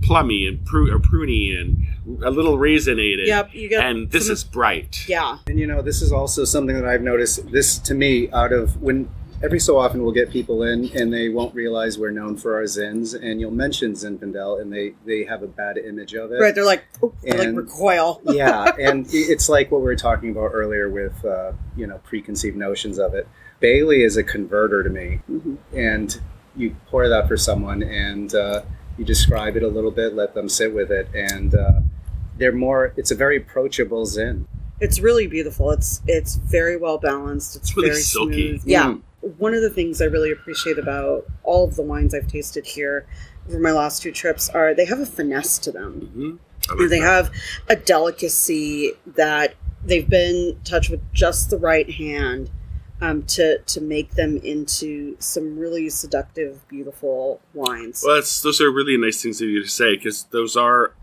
plummy and pru- or pruny and a little raisinated. Yep. You get. And this some- is bright. Yeah. And you know, this is also something that I've noticed. This to me, out of when every so often we'll get people in and they won't realize we're known for our zins, and you'll mention Zinfandel and they they have a bad image of it. Right. They're like, oh, they like And- recoil. yeah, and it's like what we were talking about earlier with uh, you know preconceived notions of it. Bailey is a converter to me, Mhm. and you pour that for someone and uh, you describe it a little bit, let them sit with it, and uh, they're more. It's a very approachable zin. It's really beautiful. It's it's very well balanced. It's, It's really very silky. smooth. Yeah. Mm. One of the things I really appreciate about all of the wines I've tasted here over my last two trips are they have a finesse to them. Mhm. Like And they that. have a delicacy that they've been touched with just the right hand um, to to make them into some really seductive, beautiful wines. Well, that's, those are really nice things of you to say because those are.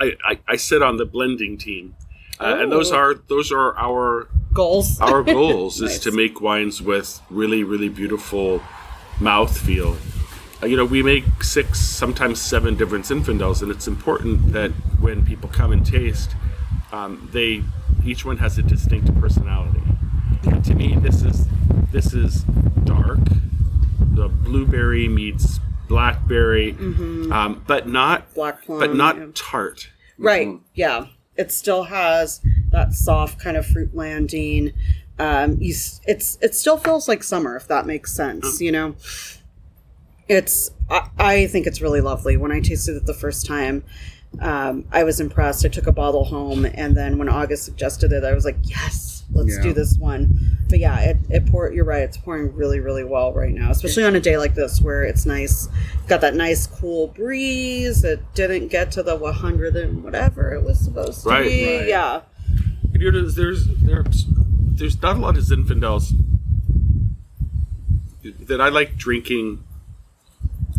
I, I, I sit on the blending team, uh, and those Oh. are those are our Goals. our goals Nice. is to make wines with really really beautiful mouthfeel uh, you know, we make six, sometimes seven different Zinfandels, and it's important that when people come and taste, um, they each one has a distinct personality. And to me, this is this is dark. The blueberry meets blackberry, um, but not Black plum, but not yeah. tart. Right. Yeah. It still has that soft kind of fruit landing. Um, you, it's it still feels like summer, if that makes sense. You know, it's I, I think it's really lovely. When I tasted it the first time, um, I was impressed. I took a bottle home, and then when August suggested it, I was like, yes, let's Yeah. do this one. But yeah, it, it pour. You're right. It's pouring really, really well right now, especially on a day like this where it's nice. Got that nice cool breeze. It didn't get to the 100 and whatever it was supposed to Right. be. Right. Yeah. You know, there's there's there's not a lot of Zinfandels that I like drinking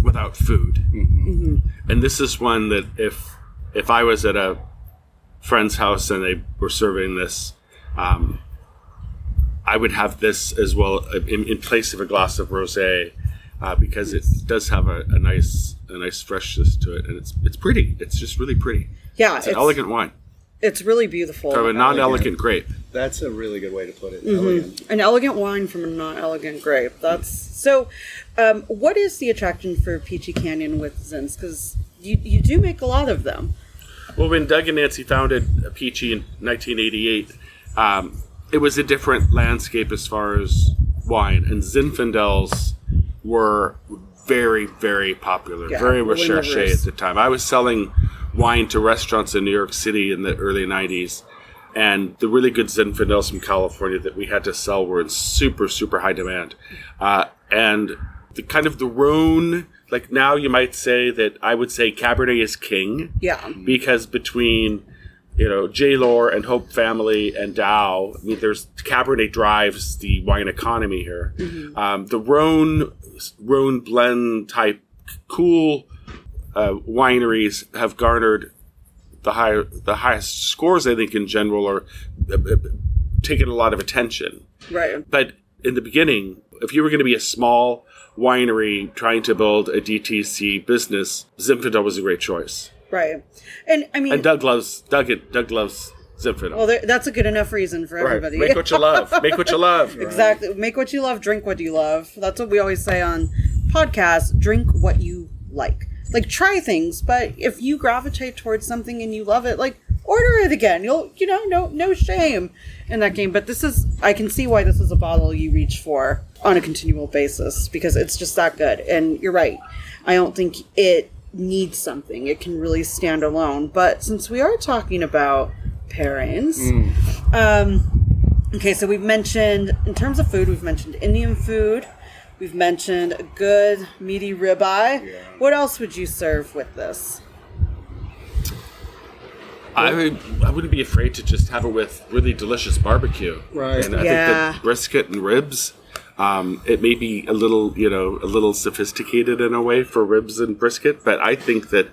without food, mm-hmm. Mm-hmm. and this is one that if if I was at a friend's house and they were serving this, um, I would have this as well uh, in, in place of a glass of rosé. Uh, because it does have a, a nice, a nice freshness to it, and it's it's pretty. It's just really pretty. Yeah. It's an elegant wine It's really beautiful. from a non-elegant grape. That's a really good way to put it. Mm-hmm. Elegant. An elegant wine from a non-elegant grape. That's so. Um, what is the attraction for Peachy Canyon with Zins? Because you you do make a lot of them. Well, when Doug and Nancy founded Peachy in 1988, um, it was a different landscape as far as wine, and Zinfandels were very, very popular, Yeah, very recherche at the time. I was selling wine to restaurants in New York City in the early 90s, and the really good Zinfandels from California that we had to sell were in super, super high demand. Uh, and the kind of the Rhone, like now you might say that I would say Cabernet is king Yeah. because between you know J. Lohr and Hope Family and DAOU, I mean, there's Cabernet drives the wine economy here. Um, the Rhone Rhone blend type cool uh, wineries have garnered the high the highest scores I think in general or uh, uh, taken a lot of attention. Right. But in the beginning, if you were going to be a small winery trying to build a DTC business, Zinfandel was a great choice. Right. And I mean, And Doug loves Doug. It Doug loves Zinfandel. well, there, that's a good enough reason for right. everybody. Make what you love. Make what you love. Exactly. Make what you love, drink what you love. That's what we always say on podcasts. Drink what you like. Like try things, but if you gravitate towards something and you love it, like order it again. You'll you know, no no shame in that game. But this is I can see why this is a bottle you reach for on a continual basis because it's just that good. And you're right. I don't think it needs something. It can really stand alone. But since we are talking about pairings, um Okay, so we've mentioned, in terms of food, we've mentioned Indian food. We've mentioned a good meaty ribeye. What else would you serve with this? I would, I wouldn't be afraid to just have it with really delicious barbecue. Right. And I Yeah. think that brisket and ribs. Um, it may be a little, you know, a little sophisticated in a way for ribs and brisket, but I think that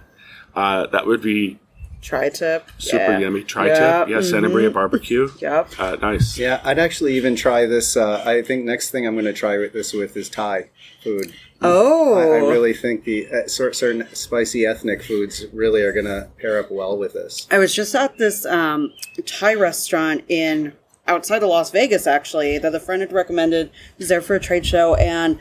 uh, that would be Tri tip. super yummy. Try Yeah, to, yeah, Santa Maria barbecue. Yep. Uh, nice. Yeah, I'd actually even try this. Uh, I think next thing I'm going to try with this with is Thai food. Oh. I, I really think the uh, certain spicy ethnic foods really are going to pair up well with this. I was just at this um, Thai restaurant in outside of Las Vegas, actually, that a friend had recommended. Was there for a trade show, and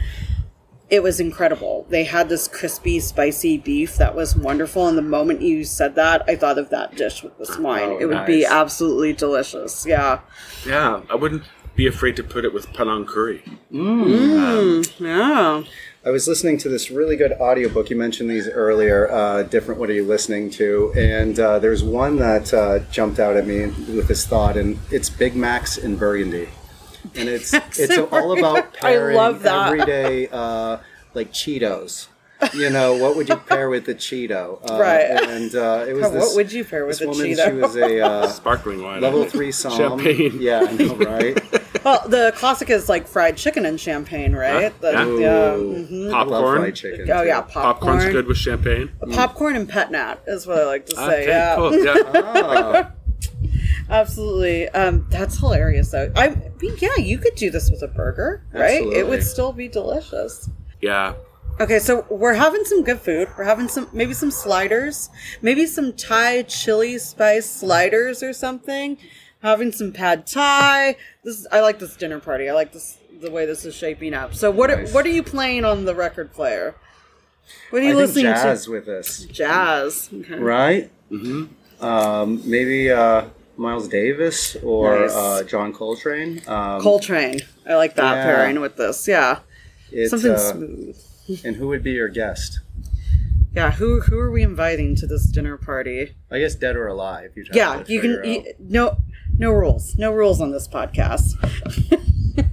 it was incredible. They had this crispy, spicy beef that was wonderful. And the moment you said that, I thought of that dish with this wine. Oh, it would be absolutely delicious. Yeah. Yeah, I wouldn't be afraid to put it with Penang curry. Mm, yeah. I was listening to this really good audiobook. You mentioned these earlier. Uh, different. What are you listening to? And uh, there's one that uh, jumped out at me with this thought, and it's Big Macs in Burgundy, and it's it's all about pairing love everyday uh, like Cheetos. You know, what would you pair with the Cheeto? Uh, Right. And uh, it was this, What this. would you pair with this woman, Cheeto? She was a uh, Sparkling wine. level three somm. Champagne. Yeah, I know, right? Well, the classic is like fried chicken and champagne, right? The- Yeah. yeah. Ooh, mhm. Popcorn. fried chicken. Oh too. yeah, popcorn. Popcorn's good with champagne. Popcorn and pet nat is what I like to say. Okay, yeah, cool. Yeah. Ah, absolutely. Um, that's hilarious. Though I mean, yeah, you could do this with a burger, right? It would still be delicious. Yeah. Okay, so we're having some good food. We're having some maybe some sliders, maybe some Thai chili spice sliders or something. Having some pad Thai. This is, I like this dinner party. I like this the way this is shaping up. So what Nice. what are you playing on the record player? What are I you think listening jazz to? Jazz with us, Jazz. Okay. right? Mm-hmm. Um, maybe uh, Miles Davis or Nice. uh, John Coltrane. Um, Coltrane. I like that Yeah. pairing with this. Yeah. it's, Something uh, smooth. And who would be your guest? Yeah, who who are we inviting to this dinner party? I guess dead or alive. You'd Yeah, you can you, no no rules. No rules on this podcast.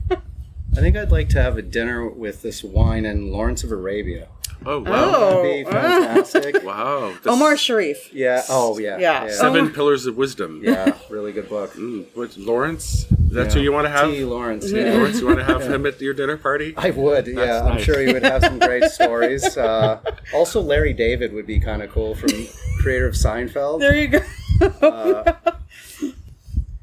I think I'd like to have a dinner with this wine in Lawrence of Arabia. Oh wow! Oh. That'd be fantastic. Wow! This- Omar Sharif. yeah. Oh, yeah. Yeah. Seven Oh. Pillars of Wisdom. Yeah. Really good book. Mm, what, Lawrence? That's who you want to have? T. Lawrence. Yeah. Lawrence, you want to have him at your dinner party? I would, yeah. That's I'm sure he would have some great stories. Uh, also, Larry David would be kind of cool from creator of Seinfeld. There you go. Uh,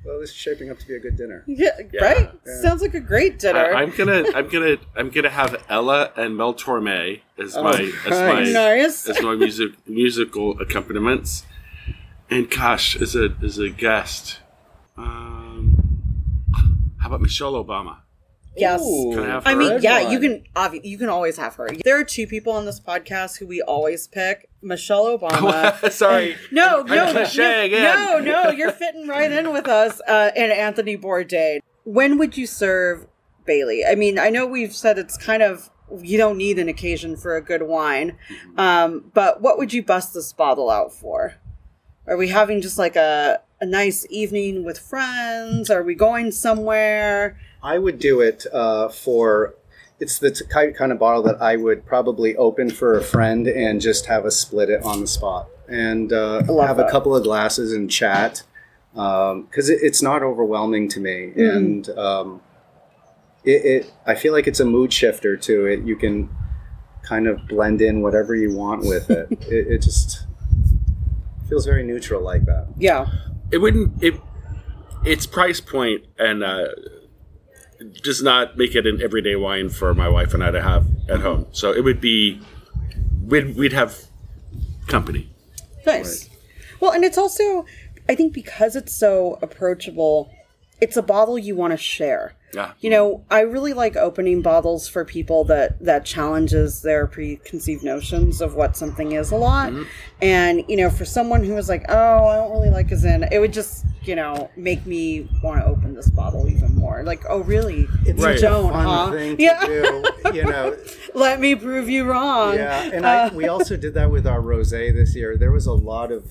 well, this is shaping up to be a good dinner. yeah, Yeah. right? Yeah. Sounds like a great dinner. I, I'm gonna, I'm gonna, I'm gonna have Ella and Mel Torme as Oh, my, as my, nice. nice. as my music, musical accompaniments. And gosh, as a, as a guest, um, how about Michelle Obama? Yes. Ooh, I I mean, yeah, you can obvi- you can always have her. There are two people on this podcast who we always pick: Michelle Obama. Sorry, No, I'm no, cliche no, no, no, you're fitting right in with us. Uh, and Anthony Bourdain. When would you serve Bailey? I mean, I know we've said it's kind of you don't need an occasion for a good wine, um, but what would you bust this bottle out for? Are we having just like a a nice evening with friends? Are we going somewhere? I would do it uh, for. It's the t- kind of bottle that I would probably open for a friend and just have a split it on the spot and uh, love have that. a couple of glasses and chat because it, it's not overwhelming to me Mm. and um, it, it. I feel like it's a mood shifter too. It you can kind of blend in whatever you want with it. it, it just feels very neutral like that. Yeah. it wouldn't it its price point and uh does not make it an everyday wine for my wife and I to have at home. So it would be we'd we'd have company. Nice. Well, and it's also, I think because it's so approachable, it's a bottle you want to share. Yeah. You know, I really like opening bottles for people that that challenges their preconceived notions of what something is a lot. And you know, for someone who is like, "Oh, I don't really like a Zin," it would just you know make me want to open this bottle even more. Like, oh, really? It's Right. such a Don't, fun huh? thing to Yeah. do. You know, Let me prove you wrong. Yeah, and I, we also did that with our rosé this year. There was a lot of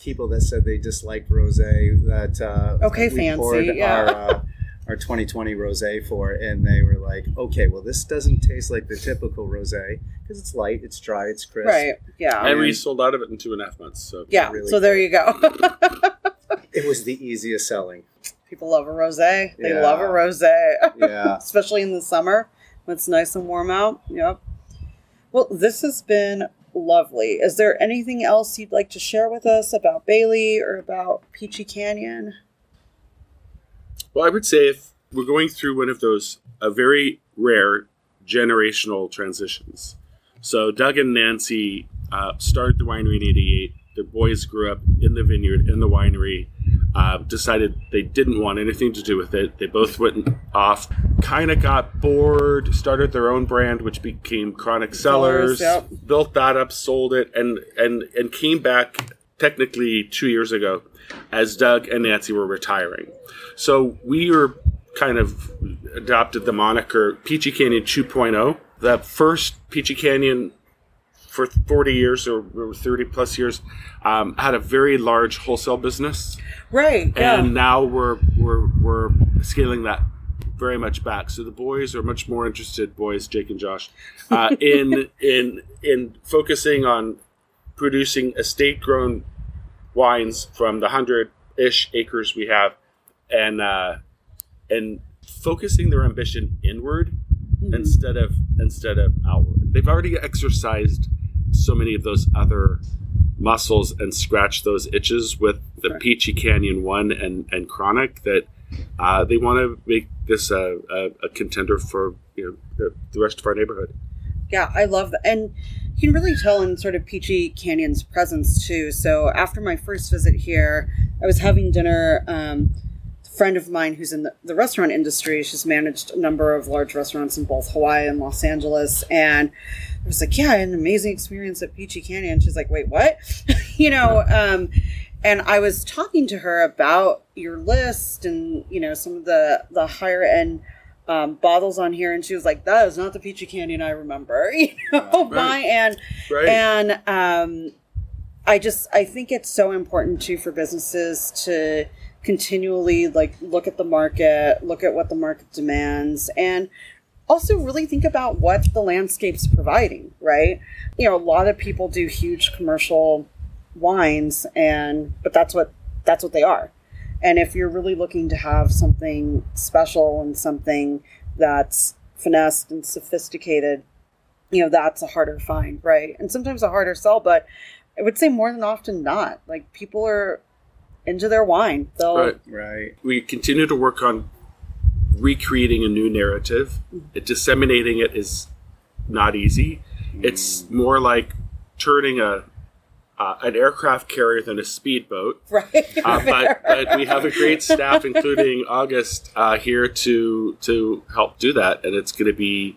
people that said they disliked rosé that uh, Okay, we fancy, poured yeah. our, uh, our 2020 rosé for, and they were like, "Okay, well, this doesn't taste like the typical rosé because it's light, it's dry, it's crisp." Right. Yeah. And we sold out of it in two and a half months. So yeah. really so there you go. It was the easiest selling. People love a rosé. They Yeah. love a rosé. Yeah. especially in the summer when it's nice and warm out. Yep. Well, this has been lovely. Is there anything else you'd like to share with us about Bailey or about Peachy Canyon? Well, I would say if we're going through one of those a very rare generational transitions. So Doug and Nancy uh, started the winery in '88. Their boys grew up in the vineyard, in the winery. Uh, decided they didn't want anything to do with it. They both went off, kind of got bored, started their own brand, which became Chronic sellers. Cellars, Built that up, sold it, and and and came back technically two years ago, as Doug and Nancy were retiring. So we were kind of adopted the moniker Peachy Canyon 2.0. The first Peachy Canyon for 40 years or or 30 plus years um, had a very large wholesale business Right. Yeah. and now we're we're we're scaling that very much back. So the boys are much more interested, boys Jake and Josh, uh, in in in focusing on producing estate grown wines from the hundred ish acres we have, and uh, and focusing their ambition inward instead of instead of outward. They've already exercised so many of those other muscles and scratched those itches with the Right. Peachy Canyon one and and Chronic that uh, they want to make this a, a, a contender for you know the, the rest of our neighborhood. Yeah, I love that. And you can really tell in sort of Peachy Canyon's presence too. So after my first visit here, I was having dinner. Um, a friend of mine who's in the, the restaurant industry, she's managed a number of large restaurants in both Hawaii and Los Angeles. And I was like, yeah, I had an amazing experience at Peachy Canyon. She's like, wait, what? you know, um, and I was talking to her about your list and, you know, some of the, the higher end um, bottles on here, and she was like, "That is not the Peachy Canyon I remember." You know, Right. and Right. and um, I just I think it's so important too for businesses to continually like look at the market, look at what the market demands, and also really think about what the landscape's providing. Right? You know, a lot of people do huge commercial wines, and but that's what that's what they are. And if you're really looking to have something special and something that's finessed and sophisticated, you know, that's a harder find, right? And sometimes a harder sell, but I would say more than often not. Like people are into their wine. They'll Right. Right. we continue to work on recreating a new narrative. Mm-hmm. It, disseminating it is not easy. It's mm. more like turning a uh, an aircraft carrier than a speedboat. right. Uh, but, but we have a great staff, including August, uh, here to to help do that, and it's going to be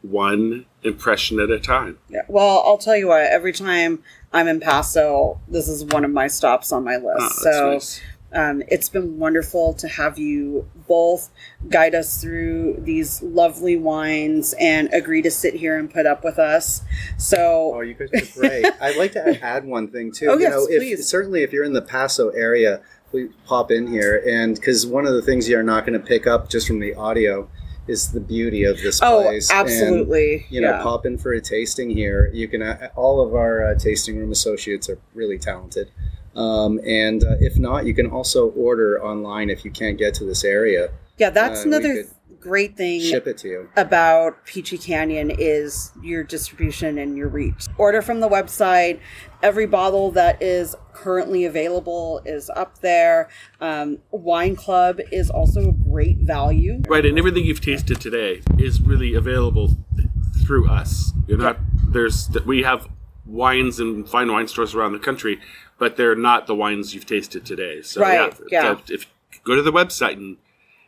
one impression at a time. Yeah. Well, I'll tell you what. Every time I'm in Paso, this is one of my stops on my list. Oh, so nice. Um, it's been wonderful to have you both guide us through these lovely wines and agree to sit here and put up with us. So Oh, you guys are great. I'd like to add one thing too. Oh, you yes, know, if, please. certainly if you're in the Paso area, please pop in here, and because one of the things you're not going to pick up just from the audio is the beauty of this oh, place. And, absolutely. you know, yeah. pop in for a tasting here. You can. Uh, all of our uh, tasting room associates are really talented. Um, and uh, if not, you can also order online if you can't get to this area. Yeah, that's uh, another great thing Ship it to you. about Peachy Canyon is your distribution and your reach. Order from the website. Every bottle that is currently available is up there. Um, Wine Club is also a great value. Right, and everything you've tasted today is really available th- through us. You're not there's we have wines and fine wine stores around the country, but they're not the wines you've tasted today. So Right, yeah. so if go to the website and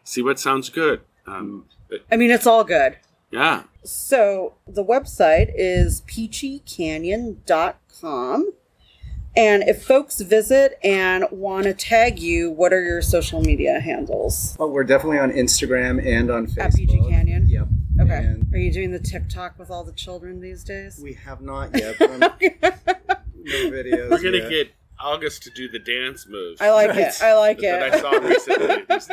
see what sounds good. Um, but, I mean, it's all good. yeah, So the website is peachycanyon.com. And if folks visit and want to tag you, what are your social media handles? Well, we're definitely on Instagram and on Facebook. At Peachy Canyon? Yep. Okay. And Are you doing the TikTok with all the children these days? we have not yet. But no videos. we're gonna yet. get August to do the dance moves. I like Right. it. I like that I it. saw recently. That's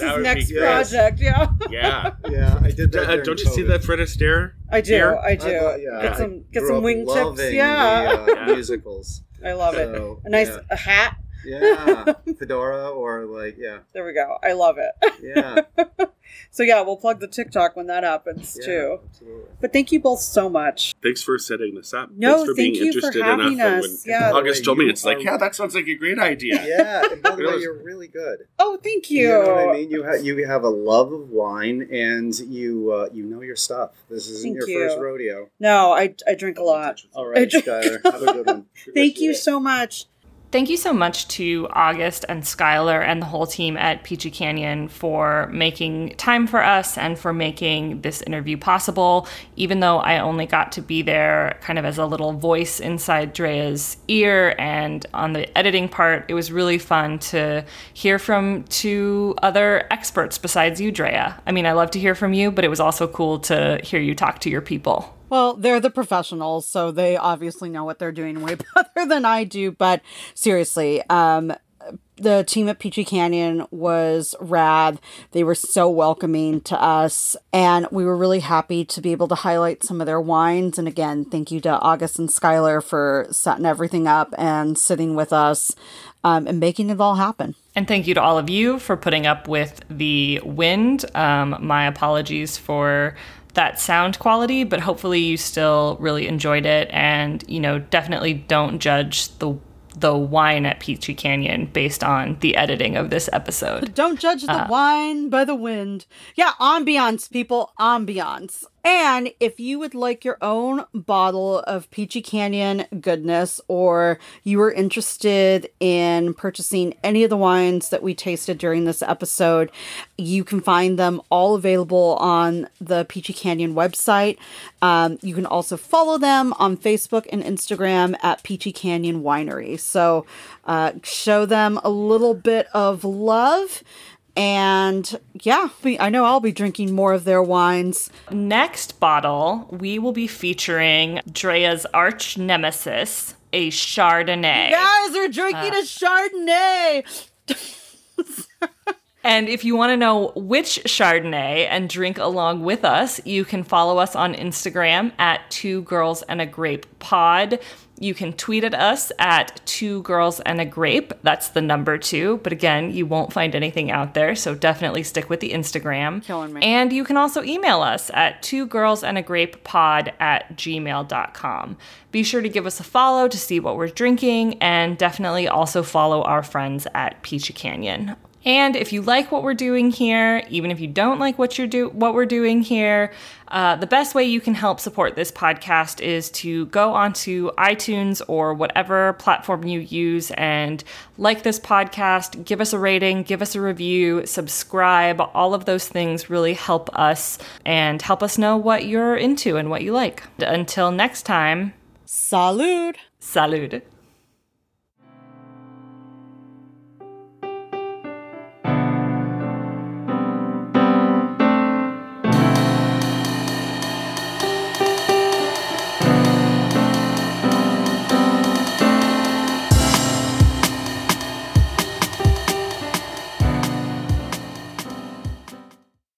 That his next project. Yeah, Yeah. Yeah, I did that. Uh, don't you see COVID. that Fred Astaire? I do. Here? I do. I thought- yeah, Get some get grew some wingtips. Yeah, the, uh, Yeah. musicals. I love So, it. A nice yeah. a hat. Yeah, fedora or like yeah, There we go. I love it. yeah, So yeah, we'll plug the TikTok when that happens yeah, too. Absolutely. But thank you both so much. Thanks for setting this up. No, Thanks for thank being you for interested having enough. us. And Yeah. August told me, it's like, yeah, that sounds like a great idea. Yeah, and by the You know, way, you're really good. Oh, thank you. You know what I mean? You have you have a love of wine, and you uh, you know your stuff. This isn't Thank your first rodeo. No, I I drink a lot. All right, drink- Skylar, have a good one. Thank you so much. Thank you so much to August and Skylar and the whole team at Peachy Canyon for making time for us and for making this interview possible. Even though I only got to be there kind of as a little voice inside Drea's ear and on the editing part, it was really fun to hear from two other experts besides you, Drea. I mean, I love to hear from you, but it was also cool to hear you talk to your people. Well, they're the professionals, so they obviously know what they're doing way better than I do. But seriously, um, the team at Peachy Canyon was rad. They were so welcoming to us, and we were really happy to be able to highlight some of their wines. And again, thank you to August and Skylar for setting everything up and sitting with us um, and making it all happen. And thank you to all of you for putting up with the wind. Um, my apologies for that sound quality, but hopefully you still really enjoyed it. And you know, definitely don't judge the the wine at Peachy Canyon based on the editing of this episode. Don't judge the uh, wine by the wind. Yeah, ambiance, people, ambiance. And if you would like your own bottle of Peachy Canyon goodness, or you are interested in purchasing any of the wines that we tasted during this episode, you can find them all available on the Peachy Canyon website. Um, you can also follow them on Facebook and Instagram at Peachy Canyon Winery. So uh, show them a little bit of love. And yeah, I know I'll be drinking more of their wines. Next bottle, we will be featuring Drea's arch nemesis, a Chardonnay. Guys, we're drinking a uh, Chardonnay. And if you want to know which Chardonnay and drink along with us, you can follow us on Instagram at Two Girls and a Grape Pod. You can tweet at us at Two Girls and a Grape. That's the number two. But again, you won't find anything out there. So definitely stick with the Instagram. Killing me. And you can also email us at Two Girls and a Grape Pod at gmail.com. Be sure to give us a follow to see what we're drinking and definitely also follow our friends at Peachy Canyon. And if you like what we're doing here, even if you don't like what you're do what we're doing here, uh, the best way you can help support this podcast is to go onto iTunes or whatever platform you use and like this podcast, give us a rating, give us a review, subscribe. All of those things really help us and help us know what you're into and what you like. Until next time, Salud. salud.